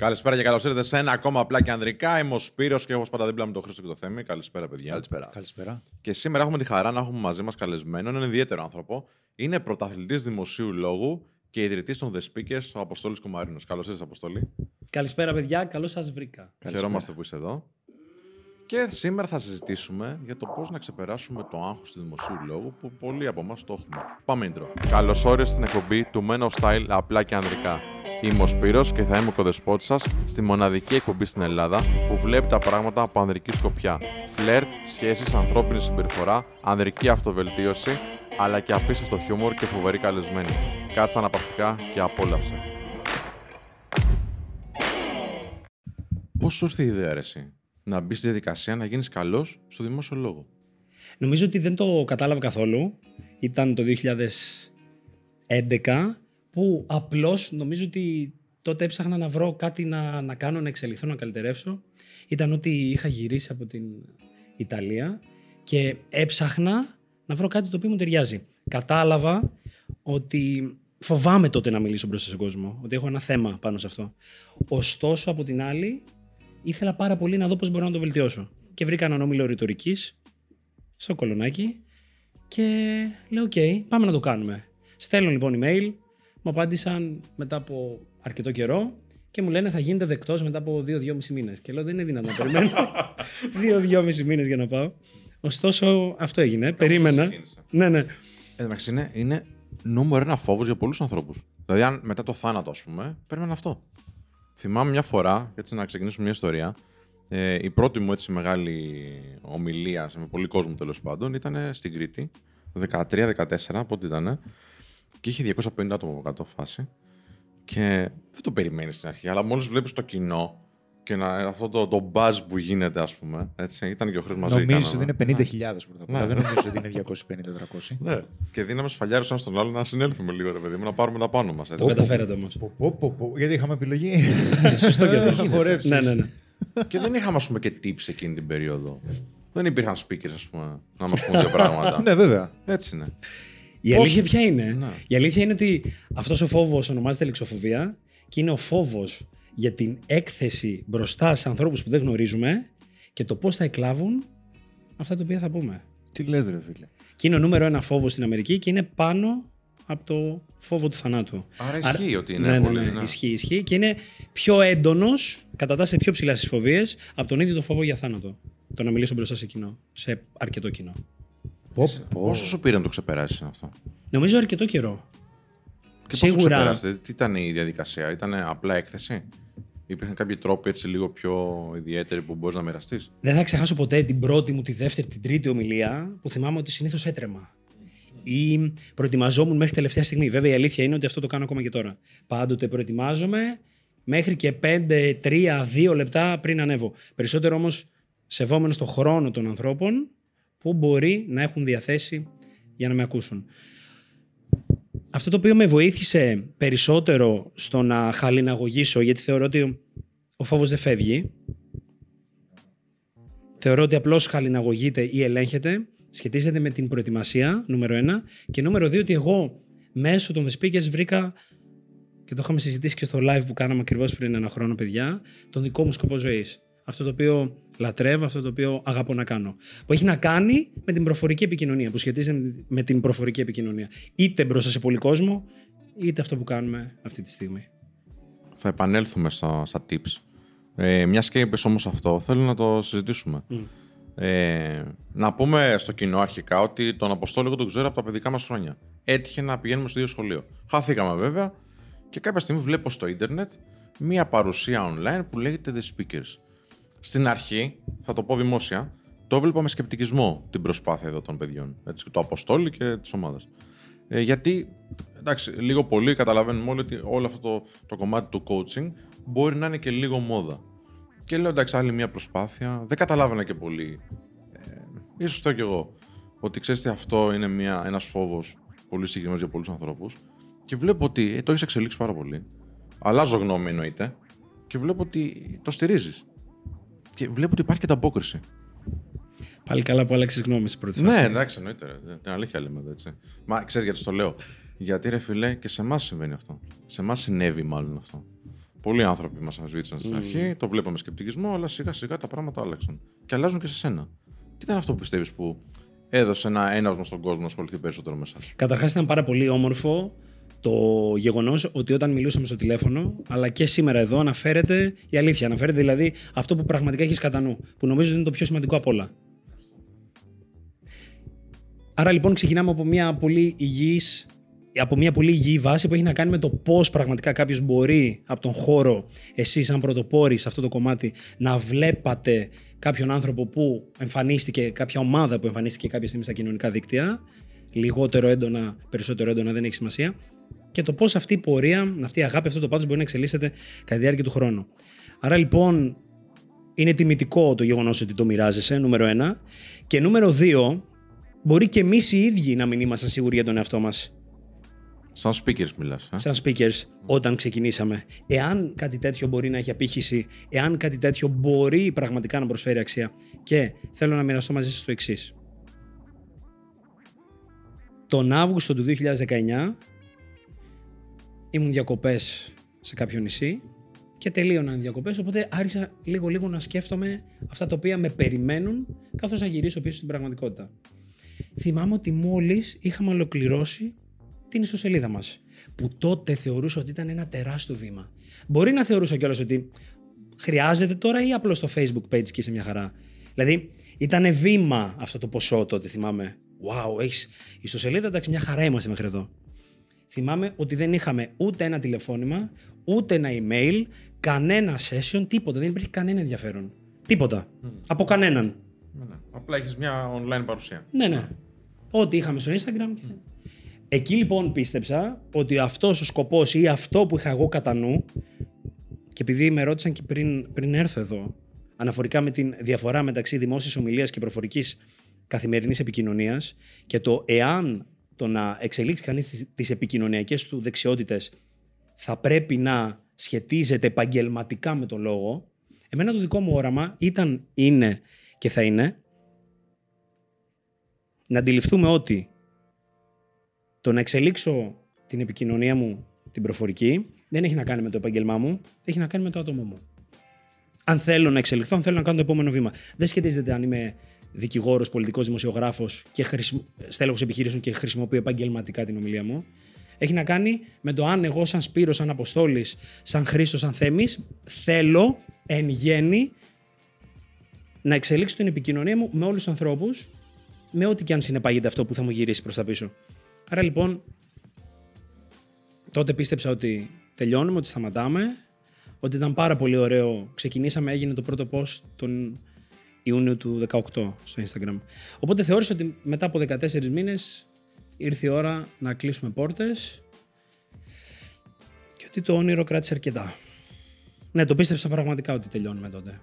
Καλησπέρα και καλώς ήρθατε σε ένα ακόμα απλά και ανδρικά. Είμαι ο Σπύρος και έχω πάντα δίπλα με τον Χρήστο και το Θέμη. Καλησπέρα, παιδιά. Καλησπέρα. Καλησπέρα. Και σήμερα έχουμε τη χαρά να έχουμε μαζί μας καλεσμένο έναν ιδιαίτερο άνθρωπο. Είναι πρωταθλητής δημοσίου λόγου και ιδρυτής των The Speakers, ο Αποστόλης Κουμαρίνο. Καλώς ήρθατε, Αποστόλη. Καλησπέρα, παιδιά. Καλώς σας βρήκα. Χαιρόμαστε που είσαι εδώ. Και σήμερα θα συζητήσουμε για το πώς να ξεπεράσουμε το άγχος του δημοσίου λόγου που πολλοί από εμάς το έχουμε. Πάμε intro. Καλώς όρισες στην εκπομπή του Men of Style απλά και ανδρικά. Είμαι ο Σπύρος και θα είμαι ο κοδεσπότης σας στη μοναδική εκπομπή στην Ελλάδα που βλέπει τα πράγματα από ανδρική σκοπιά. Φλερτ, σχέσεις, ανθρώπινη συμπεριφορά, ανδρική αυτοβελτίωση, αλλά και απίστευτο χιούμορ και φοβερή καλεσμένη. Κάτσε αναπαυτικά και απόλαυσε. Πώς σου ήρθε η ιδέα, ρε, εσύ, να μπεις στη διαδικασία να γίνεις καλός στο δημόσιο λόγο; Νομίζω ότι δεν το κατάλαβα καθόλου. Ήταν το 2011 που απλώς νομίζω ότι τότε έψαχνα να βρω κάτι να, να κάνω, να εξελιχθώ, να καλυτερεύσω. Ήταν ότι είχα γυρίσει από την Ιταλία και έψαχνα να βρω κάτι το οποίο μου ταιριάζει. Κατάλαβα ότι φοβάμαι τότε να μιλήσω μπροστά στον κόσμο, ότι έχω ένα θέμα πάνω σε αυτό. Ωστόσο, από την άλλη, ήθελα πάρα πολύ να δω πώς μπορώ να το βελτιώσω. Και βρήκα έναν όμιλο ρητορικής στο Κολωνάκι και λέω: Οκ, πάμε να το κάνουμε. Στέλνω λοιπόν email, μου απάντησαν μετά από αρκετό καιρό και μου λένε θα γίνετε δεκτός μετά από δύο-δυόμιση μήνες. Και λέω δεν είναι δυνατόν να περιμένω δύο-δυόμιση μήνες για να πάω. Ωστόσο αυτό έγινε. Περίμενα. Ναι, ναι. Εντάξει, είναι, είναι νούμερο ένα φόβος για πολλούς ανθρώπους. Δηλαδή, αν μετά το θάνατο, ας πούμε, παίρνουν αυτό. Θυμάμαι μια φορά, έτσι να ξεκινήσουμε μια ιστορία. Ε, η πρώτη μου έτσι μεγάλη ομιλία με πολύ κόσμο τέλος πάντων ήταν στην Κρήτη, 13-14, πότε ήταν. Και είχε 250 άτομα από κάτω φάση. Και δεν το περιμένεις στην αρχή, αλλά μόλις βλέπεις το κοινό και να, αυτό το, το buzz που γίνεται, ας πούμε. Έτσι, ήταν και ο Χρήστος μαζί. Νομίζω ότι είναι 50.000 πρώτα απ' όλα. Ναι. Δεν νομίζω ότι είναι 250-300. Ναι. Και δίναμε σφαλιάρου ένας στον άλλο να συνέλθουμε λίγο, ρε παιδί μου, να πάρουμε τα πάνω μας. Το καταφέρατε όμως; Πω, πω, πω, πω. Γιατί είχαμε επιλογή; Σωστό και Δεν αυτό. είχα χορέψεις. Ναι, ναι, ναι. και δεν είχαμε, ας πούμε, και tips εκείνη την περίοδο. Δεν υπήρχαν speakers, ας πούμε, να μας πούν δύο πράγματα. Ναι, βέβαια. Έτσι είναι. Η αλήθεια ποια είναι; Ναι. Η αλήθεια είναι ότι αυτός ο φόβος ονομάζεται λεξοφοβία και είναι ο φόβος για την έκθεση μπροστά σε ανθρώπους που δεν γνωρίζουμε και το πώς θα εκλάβουν αυτά τα οποία θα πούμε. Τι λες ρε φίλε; Και είναι ο νούμερο ένα φόβος στην Αμερική και είναι πάνω από το φόβο του θανάτου. Άρα ισχύει ότι είναι ναι, ναι, πολύ. ναι, ναι. Ισχύει, ισχύει. Και είναι πιο έντονος, κατατάσσεται πιο ψηλά στις φοβίες από τον ίδιο το φόβο για θάνατο. Το να μιλήσω μπροστά σε κοινό, σε αρκετό κοινό. Πω, πω. Πόσο σου πήρε να το ξεπεράσει αυτό. Νομίζω αρκετό καιρό. Και πώς το Σίγουρα. ξεπεράσετε, τι ήταν η διαδικασία, ήταν απλά έκθεση; Υπήρχαν κάποιοι τρόποι έτσι λίγο πιο ιδιαίτεροι που μπορείς να μοιραστείς; Δεν θα ξεχάσω ποτέ την πρώτη μου, τη δεύτερη, την τρίτη ομιλία που θυμάμαι ότι συνήθως έτρεμα. Ή προετοιμαζόμουν μέχρι τελευταία στιγμή. Βέβαια, η αλήθεια είναι ότι αυτό το κάνω ακόμα και τώρα. Πάντοτε προετοιμάζομαι μέχρι και 5, 3, 2 λεπτά πριν ανέβω. Περισσότερο όμως σεβόμενος το χρόνο των ανθρώπων που μπορεί να έχουν διαθέσει για να με ακούσουν. Αυτό το οποίο με βοήθησε περισσότερο στο να χαλιναγωγήσω, γιατί θεωρώ ότι ο φόβος δεν φεύγει, Θεωρώ ότι απλώς χαλιναγωγείται ή ελέγχεται. Σχετίζεται με την προετοιμασία, νούμερο ένα. Και νούμερο δύο, ότι εγώ μέσω των The Speakers βρήκα και το είχαμε συζητήσει και στο live που κάναμε ακριβώς πριν ένα χρόνο, παιδιά, τον δικό μου σκοπό ζωής. Αυτό το οποίο λατρεύω, αυτό το οποίο αγαπώ να κάνω. Που έχει να κάνει με την προφορική επικοινωνία, που σχετίζεται με την προφορική επικοινωνία. Είτε μπροστά σε πολύ κόσμο, είτε αυτό που κάνουμε αυτή τη στιγμή. Θα επανέλθουμε στα, στα tips. Ε, Μιας και είπες όμως αυτό, θέλω να το συζητήσουμε. Ε, να πούμε στο κοινό αρχικά ότι τον Αποστόλη εγώ τον ξέρω από τα παιδικά μας χρόνια. Έτυχε να πηγαίνουμε στο ίδιο σχολείο. Χάθηκαμε βέβαια και κάποια στιγμή βλέπω στο ίντερνετ μία παρουσία online που λέγεται The Speakers. Στην αρχή, θα το πω δημόσια, το έβλεπα με σκεπτικισμό την προσπάθεια εδώ των παιδιών. Έτσι, το Αποστόλη και της ομάδας. Ε, γιατί, εντάξει, λίγο πολύ καταλαβαίνουμε όλοι ότι όλο αυτό το, το κομμάτι του coaching μπορεί να είναι και λίγο μόδα. Και λέω εντάξει, άλλη μια προσπάθεια. Δεν καταλάβαινα και πολύ. Ε, ίσως το κι εγώ. Ότι ξέρεις τι, αυτό είναι μια, ένας φόβος πολύ συγκεκριμένος για πολλούς ανθρώπους. Και βλέπω ότι ε, το έχεις εξελίξει πάρα πολύ. Αλλάζω γνώμη εννοείται. Και βλέπω ότι το στηρίζεις. Και βλέπω ότι υπάρχει και ανταπόκριση. Πάλι καλά που άλλαξες γνώμη στην πρώτη Ναι, φάση. εντάξει, εννοείται. ρε. Την αλήθεια λέμε εδώ, έτσι. Μα ξέρεις γιατί το λέω. Γιατί ρε φιλέ, και σε εμάς συμβαίνει αυτό. Σε εμάς συνέβη μάλλον αυτό. Πολλοί άνθρωποι μας αμφισβήτησαν στην αρχή, το βλέπαμε σκεπτικισμό, αλλά σιγά σιγά τα πράγματα άλλαξαν. Και αλλάζουν και σε σένα. Τι ήταν αυτό που πιστεύεις που έδωσε ένα έναυσμα στον κόσμο να ασχοληθεί περισσότερο με εσάς; Καταρχάς ήταν πάρα πολύ όμορφο το γεγονός ότι όταν μιλούσαμε στο τηλέφωνο, αλλά και σήμερα εδώ αναφέρεται η αλήθεια. Αναφέρεται δηλαδή αυτό που πραγματικά έχεις κατά νου, που νομίζω ότι είναι το πιο σημαντικό απ' όλα. Άρα λοιπόν ξεκινάμε από μια πολύ υγιής από μια πολύ υγιή βάση που έχει να κάνει με το πώς πραγματικά κάποιος μπορεί από τον χώρο, εσείς, σαν πρωτοπόροι σε αυτό το κομμάτι, να βλέπατε κάποιον άνθρωπο που εμφανίστηκε, κάποια ομάδα που εμφανίστηκε κάποια στιγμή στα κοινωνικά δίκτυα, λιγότερο έντονα, περισσότερο έντονα, δεν έχει σημασία, και το πώς αυτή η πορεία, αυτή η αγάπη, αυτό το πάθος μπορεί να εξελίσσεται κατά τη διάρκεια του χρόνου. Άρα λοιπόν είναι τιμητικό το γεγονός ότι το μοιράζεσαι, νούμερο ένα. Και νούμερο δύο, μπορεί και εμείς οι ίδιοι να μην είμαστε σίγουροι για τον εαυτό μας. Σαν speakers μιλάς. Ε; Σαν speakers, όταν ξεκινήσαμε. Εάν κάτι τέτοιο μπορεί να έχει απήχηση, εάν κάτι τέτοιο μπορεί πραγματικά να προσφέρει αξία. Και θέλω να μοιραστώ μαζί σας το εξής. Τον Αύγουστο του 2019 ήμουν διακοπές σε κάποιο νησί και τελείωναν οι διακοπές, οπότε άρχισα λίγο λίγο να σκέφτομαι αυτά τα οποία με περιμένουν καθώς θα γυρίσω πίσω στην πραγματικότητα. Θυμάμαι ότι μόλις είχαμε ολοκληρώσει την ιστοσελίδα μας. Που τότε θεωρούσα ότι ήταν ένα τεράστιο βήμα. Μπορεί να θεωρούσα κιόλας ότι χρειάζεται τώρα ή απλώς το Facebook page και είσαι μια χαρά. Δηλαδή, ήταν βήμα αυτό το ποσό τότε, θυμάμαι. Wow, έχεις ιστοσελίδα, εντάξει, μια χαρά είμαστε μέχρι εδώ. Θυμάμαι ότι δεν είχαμε ούτε ένα τηλεφώνημα, ούτε ένα email, κανένα session, τίποτα. Δεν υπήρχε κανένα ενδιαφέρον. Τίποτα. Από κανέναν. Ναι, ναι. Απλά έχει μια online παρουσία. Ναι, ναι. Ό,τι είχαμε στο Instagram. Και... Εκεί λοιπόν πίστεψα ότι αυτός ο σκοπός ή αυτό που είχα εγώ κατά νου και επειδή με ρώτησαν και πριν, πριν έρθω εδώ αναφορικά με τη διαφορά μεταξύ δημόσιας ομιλίας και προφορικής καθημερινής επικοινωνίας και το εάν το να εξελίξει κανείς τις επικοινωνιακές του δεξιότητες θα πρέπει να σχετίζεται επαγγελματικά με το λόγο, εμένα το δικό μου όραμα ήταν, είναι και θα είναι να αντιληφθούμε ότι το να εξελίξω την επικοινωνία μου, την προφορική, δεν έχει να κάνει με το επάγγελμά μου, έχει να κάνει με το άτομό μου. Αν θέλω να εξελιχθώ, αν θέλω να κάνω το επόμενο βήμα. Δεν σχετίζεται αν είμαι δικηγόρος, πολιτικός δημοσιογράφος και χρησιμο... στέλεχος επιχειρήσεων και χρησιμοποιώ επαγγελματικά την ομιλία μου. Έχει να κάνει με το αν εγώ, σαν Σπύρος, σαν Αποστόλης, σαν Χρήστος, σαν Θέμης, θέλω εν γέννη να εξελίξω την επικοινωνία μου με όλους τους ανθρώπους, με ό,τι και αν συνεπάγεται αυτό που θα μου γυρίσει προς τα πίσω. Άρα λοιπόν, τότε πίστεψα ότι τελειώνουμε, ότι σταματάμε, ότι ήταν πάρα πολύ ωραίο. Ξεκινήσαμε, έγινε το πρώτο post τον Ιούνιο του 18 στο Instagram. Οπότε θεώρησα ότι μετά από 14 μήνες ήρθε η ώρα να κλείσουμε πόρτες και ότι το όνειρο κράτησε αρκετά. Ναι, το πίστεψα πραγματικά ότι τελειώνουμε τότε.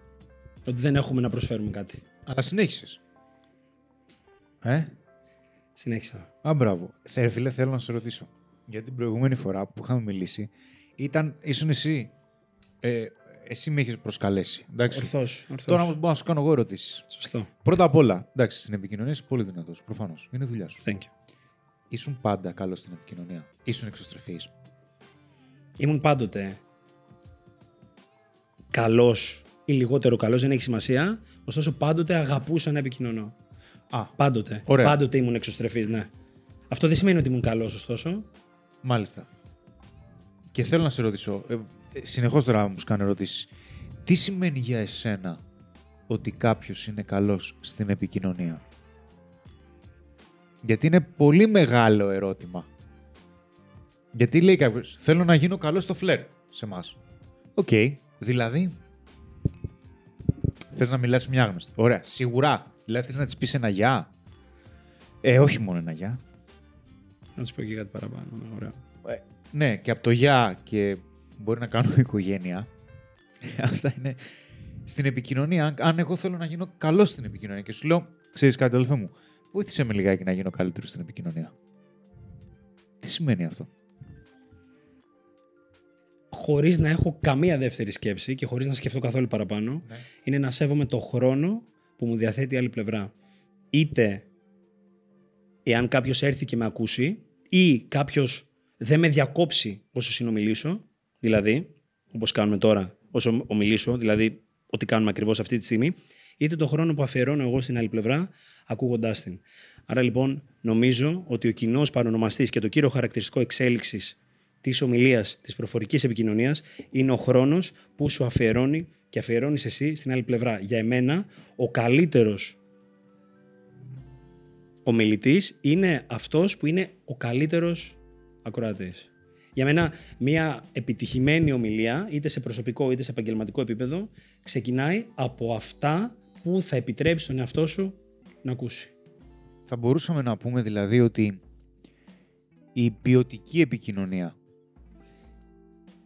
Ότι δεν έχουμε να προσφέρουμε κάτι. Αλλά συνέχισες. Ε; Συνέχισα. Α, μπράβο. Θε, φίλε, θέλω να σε ρωτήσω. Γιατί την προηγούμενη φορά που είχαμε μιλήσει, ήταν, ήσουν εσύ. Ε, εσύ με έχεις προσκαλέσει. Εντάξει. Ορθώς, ορθώς. Τώρα όμως μπορώ να σου κάνω εγώ ερωτήσεις. Σωστό. Πρώτα απ' όλα, εντάξει, στην επικοινωνία είσαι πολύ δυνατός. Προφανώς. Είναι δουλειά σου. Thank you. Ήσουν πάντα καλό στην επικοινωνία. Ήσουν εξωστρεφής. Ήμουν πάντοτε καλός ή λιγότερο καλός, δεν έχει σημασία. Ωστόσο πάντοτε αγαπούσα να επικοινωνώ. Α, Πάντοτε. Ωραία. Πάντοτε ήμουν εξωστρεφής, ναι. Αυτό δεν σημαίνει ότι ήμουν καλός, ωστόσο. μάλιστα. Και θέλω να σε ρωτήσω. Ε, Συνεχώς τώρα μου σου κάνω ερωτήσεις. Τι σημαίνει για εσένα ότι κάποιος είναι καλός στην επικοινωνία; Γιατί είναι πολύ μεγάλο ερώτημα. Γιατί λέει κάποιος, Θέλω να γίνω καλός στο φλερτ σε εμάς. Οκ. Δηλαδή. Θες να μιλάς μια άγνωστη. Ωραία. Σίγουρα. Δηλαδή θες να της πεις ένα γεια. Ε, όχι μόνο ένα γεια. Να σου πω και κάτι παραπάνω. Ναι, ωραία. Ε, ναι, και από το γεια και μπορεί να κάνουμε οικογένεια. Αυτά είναι στην επικοινωνία. Αν, αν εγώ θέλω να γίνω καλός στην επικοινωνία και σου λέω, ξέρεις κάτι, αδελφέ μου, βοήθησε με λιγάκι να γίνω καλύτερος στην επικοινωνία. Τι σημαίνει αυτό; Χωρίς να έχω καμία δεύτερη σκέψη και χωρίς να σκεφτώ καθόλου παραπάνω, Ναι. είναι να σέβομαι το χρόνο που μου διαθέτει η άλλη πλευρά. Είτε εάν κάποιος έρθει και με ακούσει, ή κάποιος δεν με διακόψει όσο συνομιλήσω, δηλαδή, όπως κάνουμε τώρα, όσο ομιλήσω, δηλαδή ό,τι κάνουμε ακριβώς αυτή τη στιγμή, είτε τον χρόνο που αφιερώνω εγώ στην άλλη πλευρά, ακούγοντάς την. Άρα λοιπόν, νομίζω ότι ο κοινός παρονομαστής και το κύριο χαρακτηριστικό εξέλιξης της ομιλίας, της προφορικής επικοινωνίας, είναι ο χρόνος που σου αφιερώνει και αφιερώνεις εσύ στην άλλη πλευρά. Για εμένα, ο καλύτερος ομιλητής είναι αυτός που είναι ο καλύτερος ακροατής. Για μένα, μια επιτυχημένη ομιλία, είτε σε προσωπικό είτε σε επαγγελματικό επίπεδο, ξεκινάει από αυτά που θα επιτρέψει τον εαυτό σου να ακούσει. Θα μπορούσαμε να πούμε δηλαδή ότι η ποιοτική επικοινωνία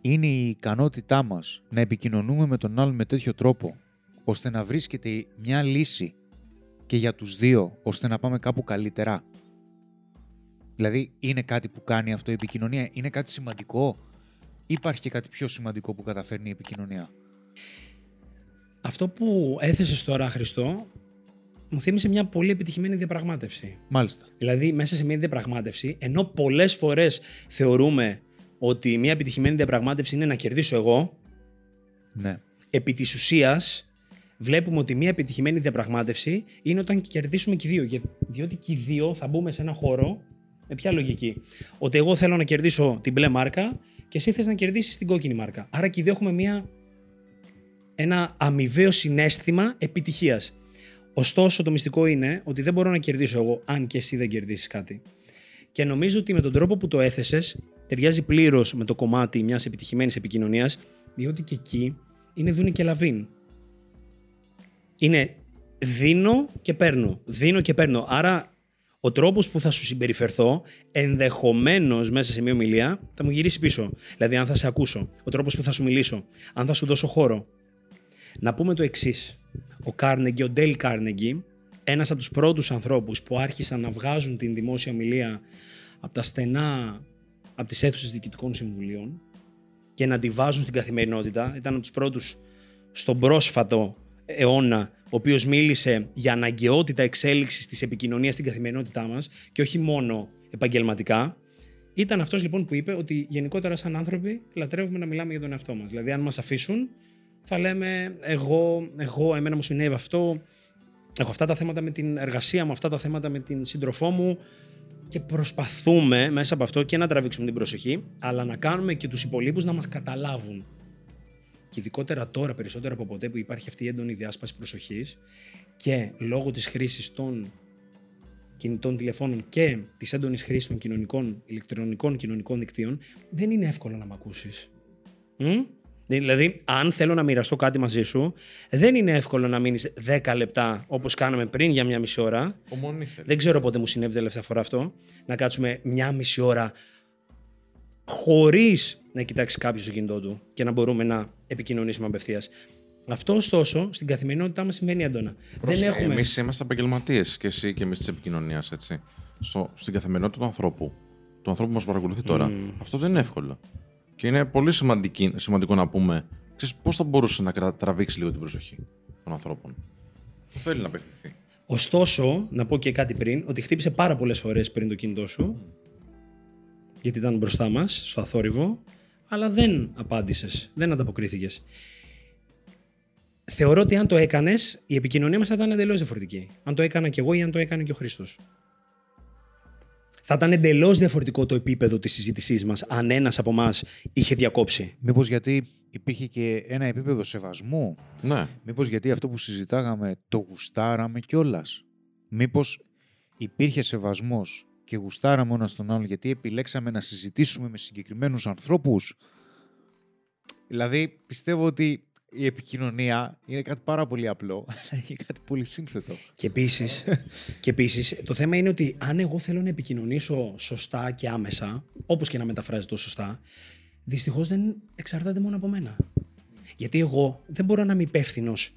είναι η ικανότητά μας να επικοινωνούμε με τον άλλον με τέτοιο τρόπο, ώστε να βρίσκεται μια λύση και για τους δύο, ώστε να πάμε κάπου καλύτερα. Δηλαδή, είναι κάτι που κάνει αυτό η επικοινωνία, είναι κάτι σημαντικό, υπάρχει και κάτι πιο σημαντικό που καταφέρνει η επικοινωνία; Αυτό που έθεσες τώρα, Χριστό, μου θύμισε μια πολύ επιτυχημένη διαπραγμάτευση. Μάλιστα. Δηλαδή, μέσα σε μια διαπραγμάτευση, ενώ πολλές φορές θεωρούμε ότι μια επιτυχημένη διαπραγμάτευση είναι να κερδίσω εγώ, Ναι. επί της ουσίας βλέπουμε ότι μια επιτυχημένη διαπραγμάτευση είναι όταν κερδίσουμε και οι δύο. Για- Διότι και οι δύο θα μπούμε σε ένα χώρο με ποια λογική; Ότι εγώ θέλω να κερδίσω την μπλε μάρκα και εσύ θες να κερδίσεις την κόκκινη μάρκα. Άρα και οι δύο έχουμε μια, ένα αμοιβαίο συνέστημα επιτυχίας. Ωστόσο, το μυστικό είναι ότι δεν μπορώ να κερδίσω εγώ αν και εσύ δεν κερδίσεις κάτι. Και νομίζω ότι με τον τρόπο που το έθεσες ταιριάζει πλήρως με το κομμάτι μιας επιτυχημένης επικοινωνίας, διότι και εκεί είναι δούνε και λαβίν. Είναι δίνω και παίρνω. Δίνω και παίρνω. Άρα ο τρόπος που θα σου συμπεριφερθώ ενδεχομένως μέσα σε μια ομιλία θα μου γυρίσει πίσω. Δηλαδή αν θα σε ακούσω, ο τρόπος που θα σου μιλήσω, αν θα σου δώσω χώρο. Να πούμε το εξής. Ο Κάρνεγκι, ο Ντέλ Κάρνεγκι, ένας από τους πρώτους ανθρώπους που άρχισαν να βγάζουν την δημόσια ομιλία από τα στενά, από τις αίθουσες διοικητικών συμβουλίων και να τη βάζουν στην καθημερινότητα. Ήταν από τους πρώτους στον πρόσφατο αιώνα, ο οποίος μίλησε για αναγκαιότητα εξέλιξης της επικοινωνίας στην καθημερινότητά μας και όχι μόνο επαγγελματικά. Ήταν αυτός λοιπόν που είπε ότι γενικότερα σαν άνθρωποι λατρεύουμε να μιλάμε για τον εαυτό μας. Δηλαδή αν μας αφήσουν θα λέμε εγώ, εγώ εμένα μου συνέβη αυτό, έχω αυτά τα θέματα με την εργασία μου, αυτά τα θέματα με την σύντροφό μου και προσπαθούμε μέσα από αυτό και να τραβήξουμε την προσοχή, αλλά να κάνουμε και τους υπολείπους να μας καταλάβουν. Και ειδικότερα τώρα περισσότερο από ποτέ που υπάρχει αυτή η έντονη διάσπαση προσοχής και λόγω της χρήσης των κινητών τηλεφώνων και της έντονης χρήσης των κοινωνικών, ηλεκτρονικών κοινωνικών δικτύων, δεν είναι εύκολο να μ' ακούσεις. Μμ; Δηλαδή, αν θέλω να μοιραστώ κάτι μαζί σου, δεν είναι εύκολο να μείνεις 10 λεπτά όπως κάναμε πριν για μια μισή ώρα. Ομονήθελε. Δεν ξέρω πότε μου συνέβη τελευταία φορά αυτό. Να κάτσουμε μια μισή ώρα χωρίς να κοιτάξεις κάποιος το κινητό του και να μπορούμε να επικοινωνήσουμε απευθείας. Αυτό, ωστόσο, στην καθημερινότητά μας σημαίνει έντονα. δεν έχουμε. Εμείς είμαστε επαγγελματίες και εσύ και εμείς της επικοινωνίας, έτσι. Στο, στην καθημερινότητα του ανθρώπου, του ανθρώπου που μας παρακολουθεί τώρα. Αυτό δεν είναι εύκολο. Και είναι πολύ σημαντική, σημαντικό να πούμε πώς θα μπορούσε να κρα- τραβήξει λίγο την προσοχή των ανθρώπων. Που θέλει να απευθυνθεί. Ωστόσο, να πω και κάτι πριν, ότι χτύπησε πάρα πολλές φορές πριν το κινητό σου. Γιατί ήταν μπροστά μας, στο αθόρυβο, αλλά δεν απάντησες, δεν ανταποκρίθηκες. Θεωρώ ότι αν το έκανες, η επικοινωνία μας θα ήταν εντελώς διαφορετική. Αν το έκανα κι εγώ ή αν το έκανε και ο Χρήστος. Θα ήταν εντελώς διαφορετικό το επίπεδο της συζήτησής μας αν ένας από εμάς είχε διακόψει. Μήπως γιατί υπήρχε και ένα επίπεδο σεβασμού; Ναι. Μήπως γιατί αυτό που συζητάγαμε το γουστάραμε κιόλας; Μήπως υπήρχε σεβασμός και γουστάραμε ο ένας τον άλλον γιατί επιλέξαμε να συζητήσουμε με συγκεκριμένους ανθρώπους. Δηλαδή πιστεύω ότι η επικοινωνία είναι κάτι πάρα πολύ απλό, αλλά είναι κάτι πολύ σύνθετο. Και επίσης, και επίσης, το θέμα είναι ότι αν εγώ θέλω να επικοινωνήσω σωστά και άμεσα, όπως και να μεταφράζεται το σωστά, δυστυχώς δεν εξαρτάται μόνο από μένα. Γιατί εγώ δεν μπορώ να είμαι υπεύθυνος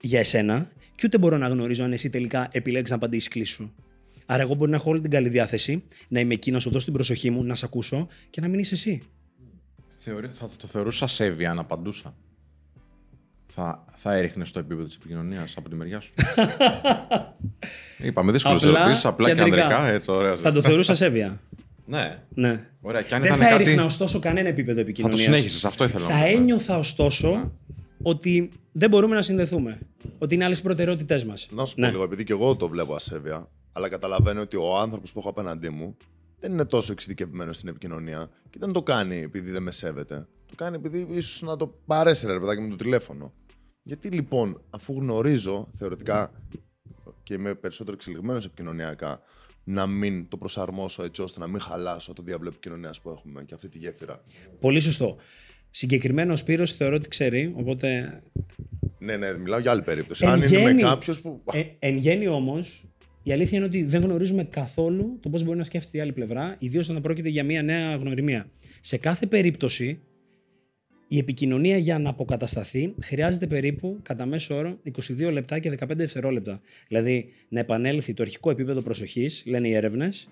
για εσένα και ούτε μπορώ να γνωρίζω αν εσύ τελικά επιλέξει να απαντήσεις κλείσει σου. Άρα, εγώ μπορεί να έχω όλη την καλή διάθεση, να είμαι εκεί, να σου δώσω την προσοχή μου, να σε ακούσω και να μην είσαι εσύ. Θεωρεί, θα το θεωρούσα σέβεια αν απαντούσα. Θα, θα έριχνες το επίπεδο της επικοινωνίας από τη μεριά σου. Είπαμε δύσκολες Απλά ερωτήσεις, απλά και κεντρικά. ανδρικά. Έτσι, ωραία. Θα το θεωρούσα σέβεια. Ναι. Ναι. Ωραία. Και αν Δεν ήταν θα κάτι. έριχνα ωστόσο κανένα επίπεδο Θα το επικοινωνίας. συνέχισες. Αυτό ήθελα Θα να πω. ένιωθα ωστόσο ότι δεν μπορούμε να συνδεθούμε. Ότι είναι άλλες προτεραιότητές μας. Να σου Ναι. πω λίγο, επειδή και εγώ το βλέπω ασέβεια, αλλά καταλαβαίνω ότι ο άνθρωπος που έχω απέναντί μου δεν είναι τόσο εξειδικευμένος στην επικοινωνία και δεν το κάνει επειδή δεν με σέβεται. Το κάνει επειδή ίσως να το παρέσαι, ρε παιδάκι με το τηλέφωνο. Γιατί λοιπόν, αφού γνωρίζω θεωρητικά και είμαι περισσότερο εξελιγμένος επικοινωνιακά, να μην το προσαρμόσω έτσι ώστε να μην χαλάσω το διάβλο επικοινωνίας που έχουμε και αυτή τη γέφυρα. Πολύ σωστό. Συγκεκριμένο ο Σπύρος θεωρώ ότι ξέρει, οπότε. Ναι, ναι, μιλάω για άλλη περίπτωση. Εν Αν είναι με γέννη- κάποιος που. Ε, εν γέννη όμως, η αλήθεια είναι ότι δεν γνωρίζουμε καθόλου το πώς μπορεί να σκέφτεται η άλλη πλευρά, ιδίως όταν πρόκειται για μια νέα γνωριμία. Σε κάθε περίπτωση, η επικοινωνία για να αποκατασταθεί χρειάζεται περίπου κατά μέσο όρο 22 λεπτά και 15 δευτερόλεπτα. Δηλαδή να επανέλθει το αρχικό επίπεδο προσοχής, λένε οι έρευνες,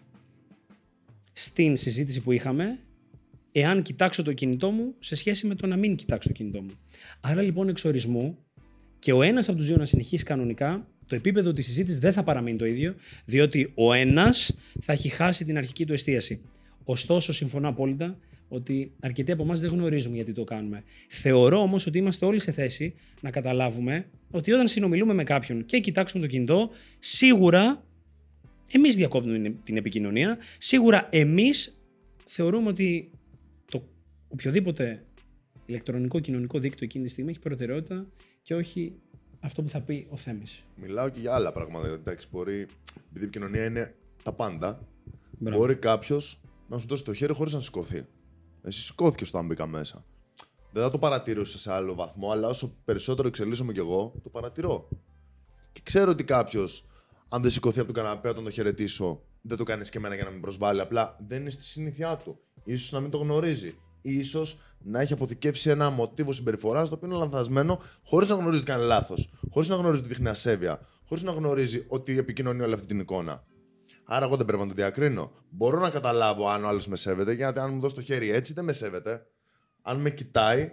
στην συζήτηση που είχαμε, εάν κοιτάξω το κινητό μου σε σχέση με το να μην κοιτάξω το κινητό μου. Άρα λοιπόν εξ ορισμού και ο ένας από τους δύο να συνεχίσει κανονικά, το επίπεδο της συζήτησης δεν θα παραμείνει το ίδιο, διότι ο ένας θα έχει χάσει την αρχική του εστίαση. Ωστόσο, συμφωνώ απόλυτα ότι αρκετοί από εμάς δεν γνωρίζουμε γιατί το κάνουμε. Θεωρώ όμως ότι είμαστε όλοι σε θέση να καταλάβουμε ότι όταν συνομιλούμε με κάποιον και κοιτάξουμε το κινητό, σίγουρα εμείς διακόπτουμε την- την επικοινωνία. Σίγουρα εμείς θεωρούμε ότι το οποιοδήποτε ηλεκτρονικό κοινωνικό δίκτυο εκείνη τη στιγμή έχει προτεραιότητα και όχι αυτό που θα πει ο Θέμης. Μιλάω και για άλλα πράγματα. Εντάξει, μπορεί. Επειδή η επικοινωνία είναι τα πάντα, Μπράβο. μπορεί κάποιος να σου δώσει το χέρι χωρίς να σηκωθεί. Εσύ σηκώθηκες όταν μπήκα μέσα. Δεν θα το παρατηρούσα σε άλλο βαθμό, αλλά όσο περισσότερο εξελίσσομαι κι εγώ, το παρατηρώ. Και ξέρω ότι κάποιος, αν δεν σηκωθεί από τον καναπέ όταν το χαιρετήσω, δεν το κάνεις και εμένα για να με προσβάλλει. Απλά δεν είναι στη συνήθειά του. Ίσως να μην το γνωρίζει. Ίσως να έχει αποθηκεύσει ένα μοτίβο συμπεριφοράς το οποίο είναι λανθασμένο, χωρίς να γνωρίζει ότι κάνει λάθος. Χωρίς να γνωρίζει ότι δείχνει ασέβεια. Χωρίς να γνωρίζει ότι επικοινωνεί όλη αυτή την εικόνα. Άρα, εγώ δεν πρέπει να το διακρίνω. Μπορώ να καταλάβω αν ο άλλος με σέβεται, γιατί αν μου δώσει το χέρι έτσι δεν με σέβεται. Αν με κοιτάει,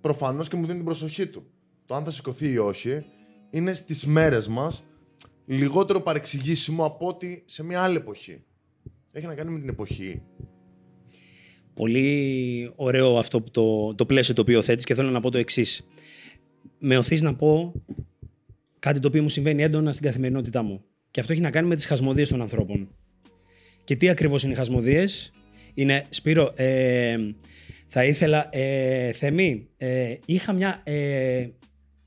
προφανώς και μου δίνει την προσοχή του. Το αν θα σηκωθεί ή όχι είναι στις μέρες μας λιγότερο παρεξηγήσιμο από ότι σε μια άλλη εποχή. Έχει να κάνει με την εποχή. Πολύ ωραίο αυτό που το, το πλαίσιο το οποίο θέτεις και θέλω να πω το εξής. Με οθείς να πω κάτι το οποίο μου συμβαίνει έντονα στην καθημερινότητά μου. Και αυτό έχει να κάνει με τις χασμοδίες των ανθρώπων. Και τι ακριβώς είναι οι χασμοδίες. Είναι, Σπύρο, ε, θα ήθελα, ε, Θεμή, ε, είχα μια ε,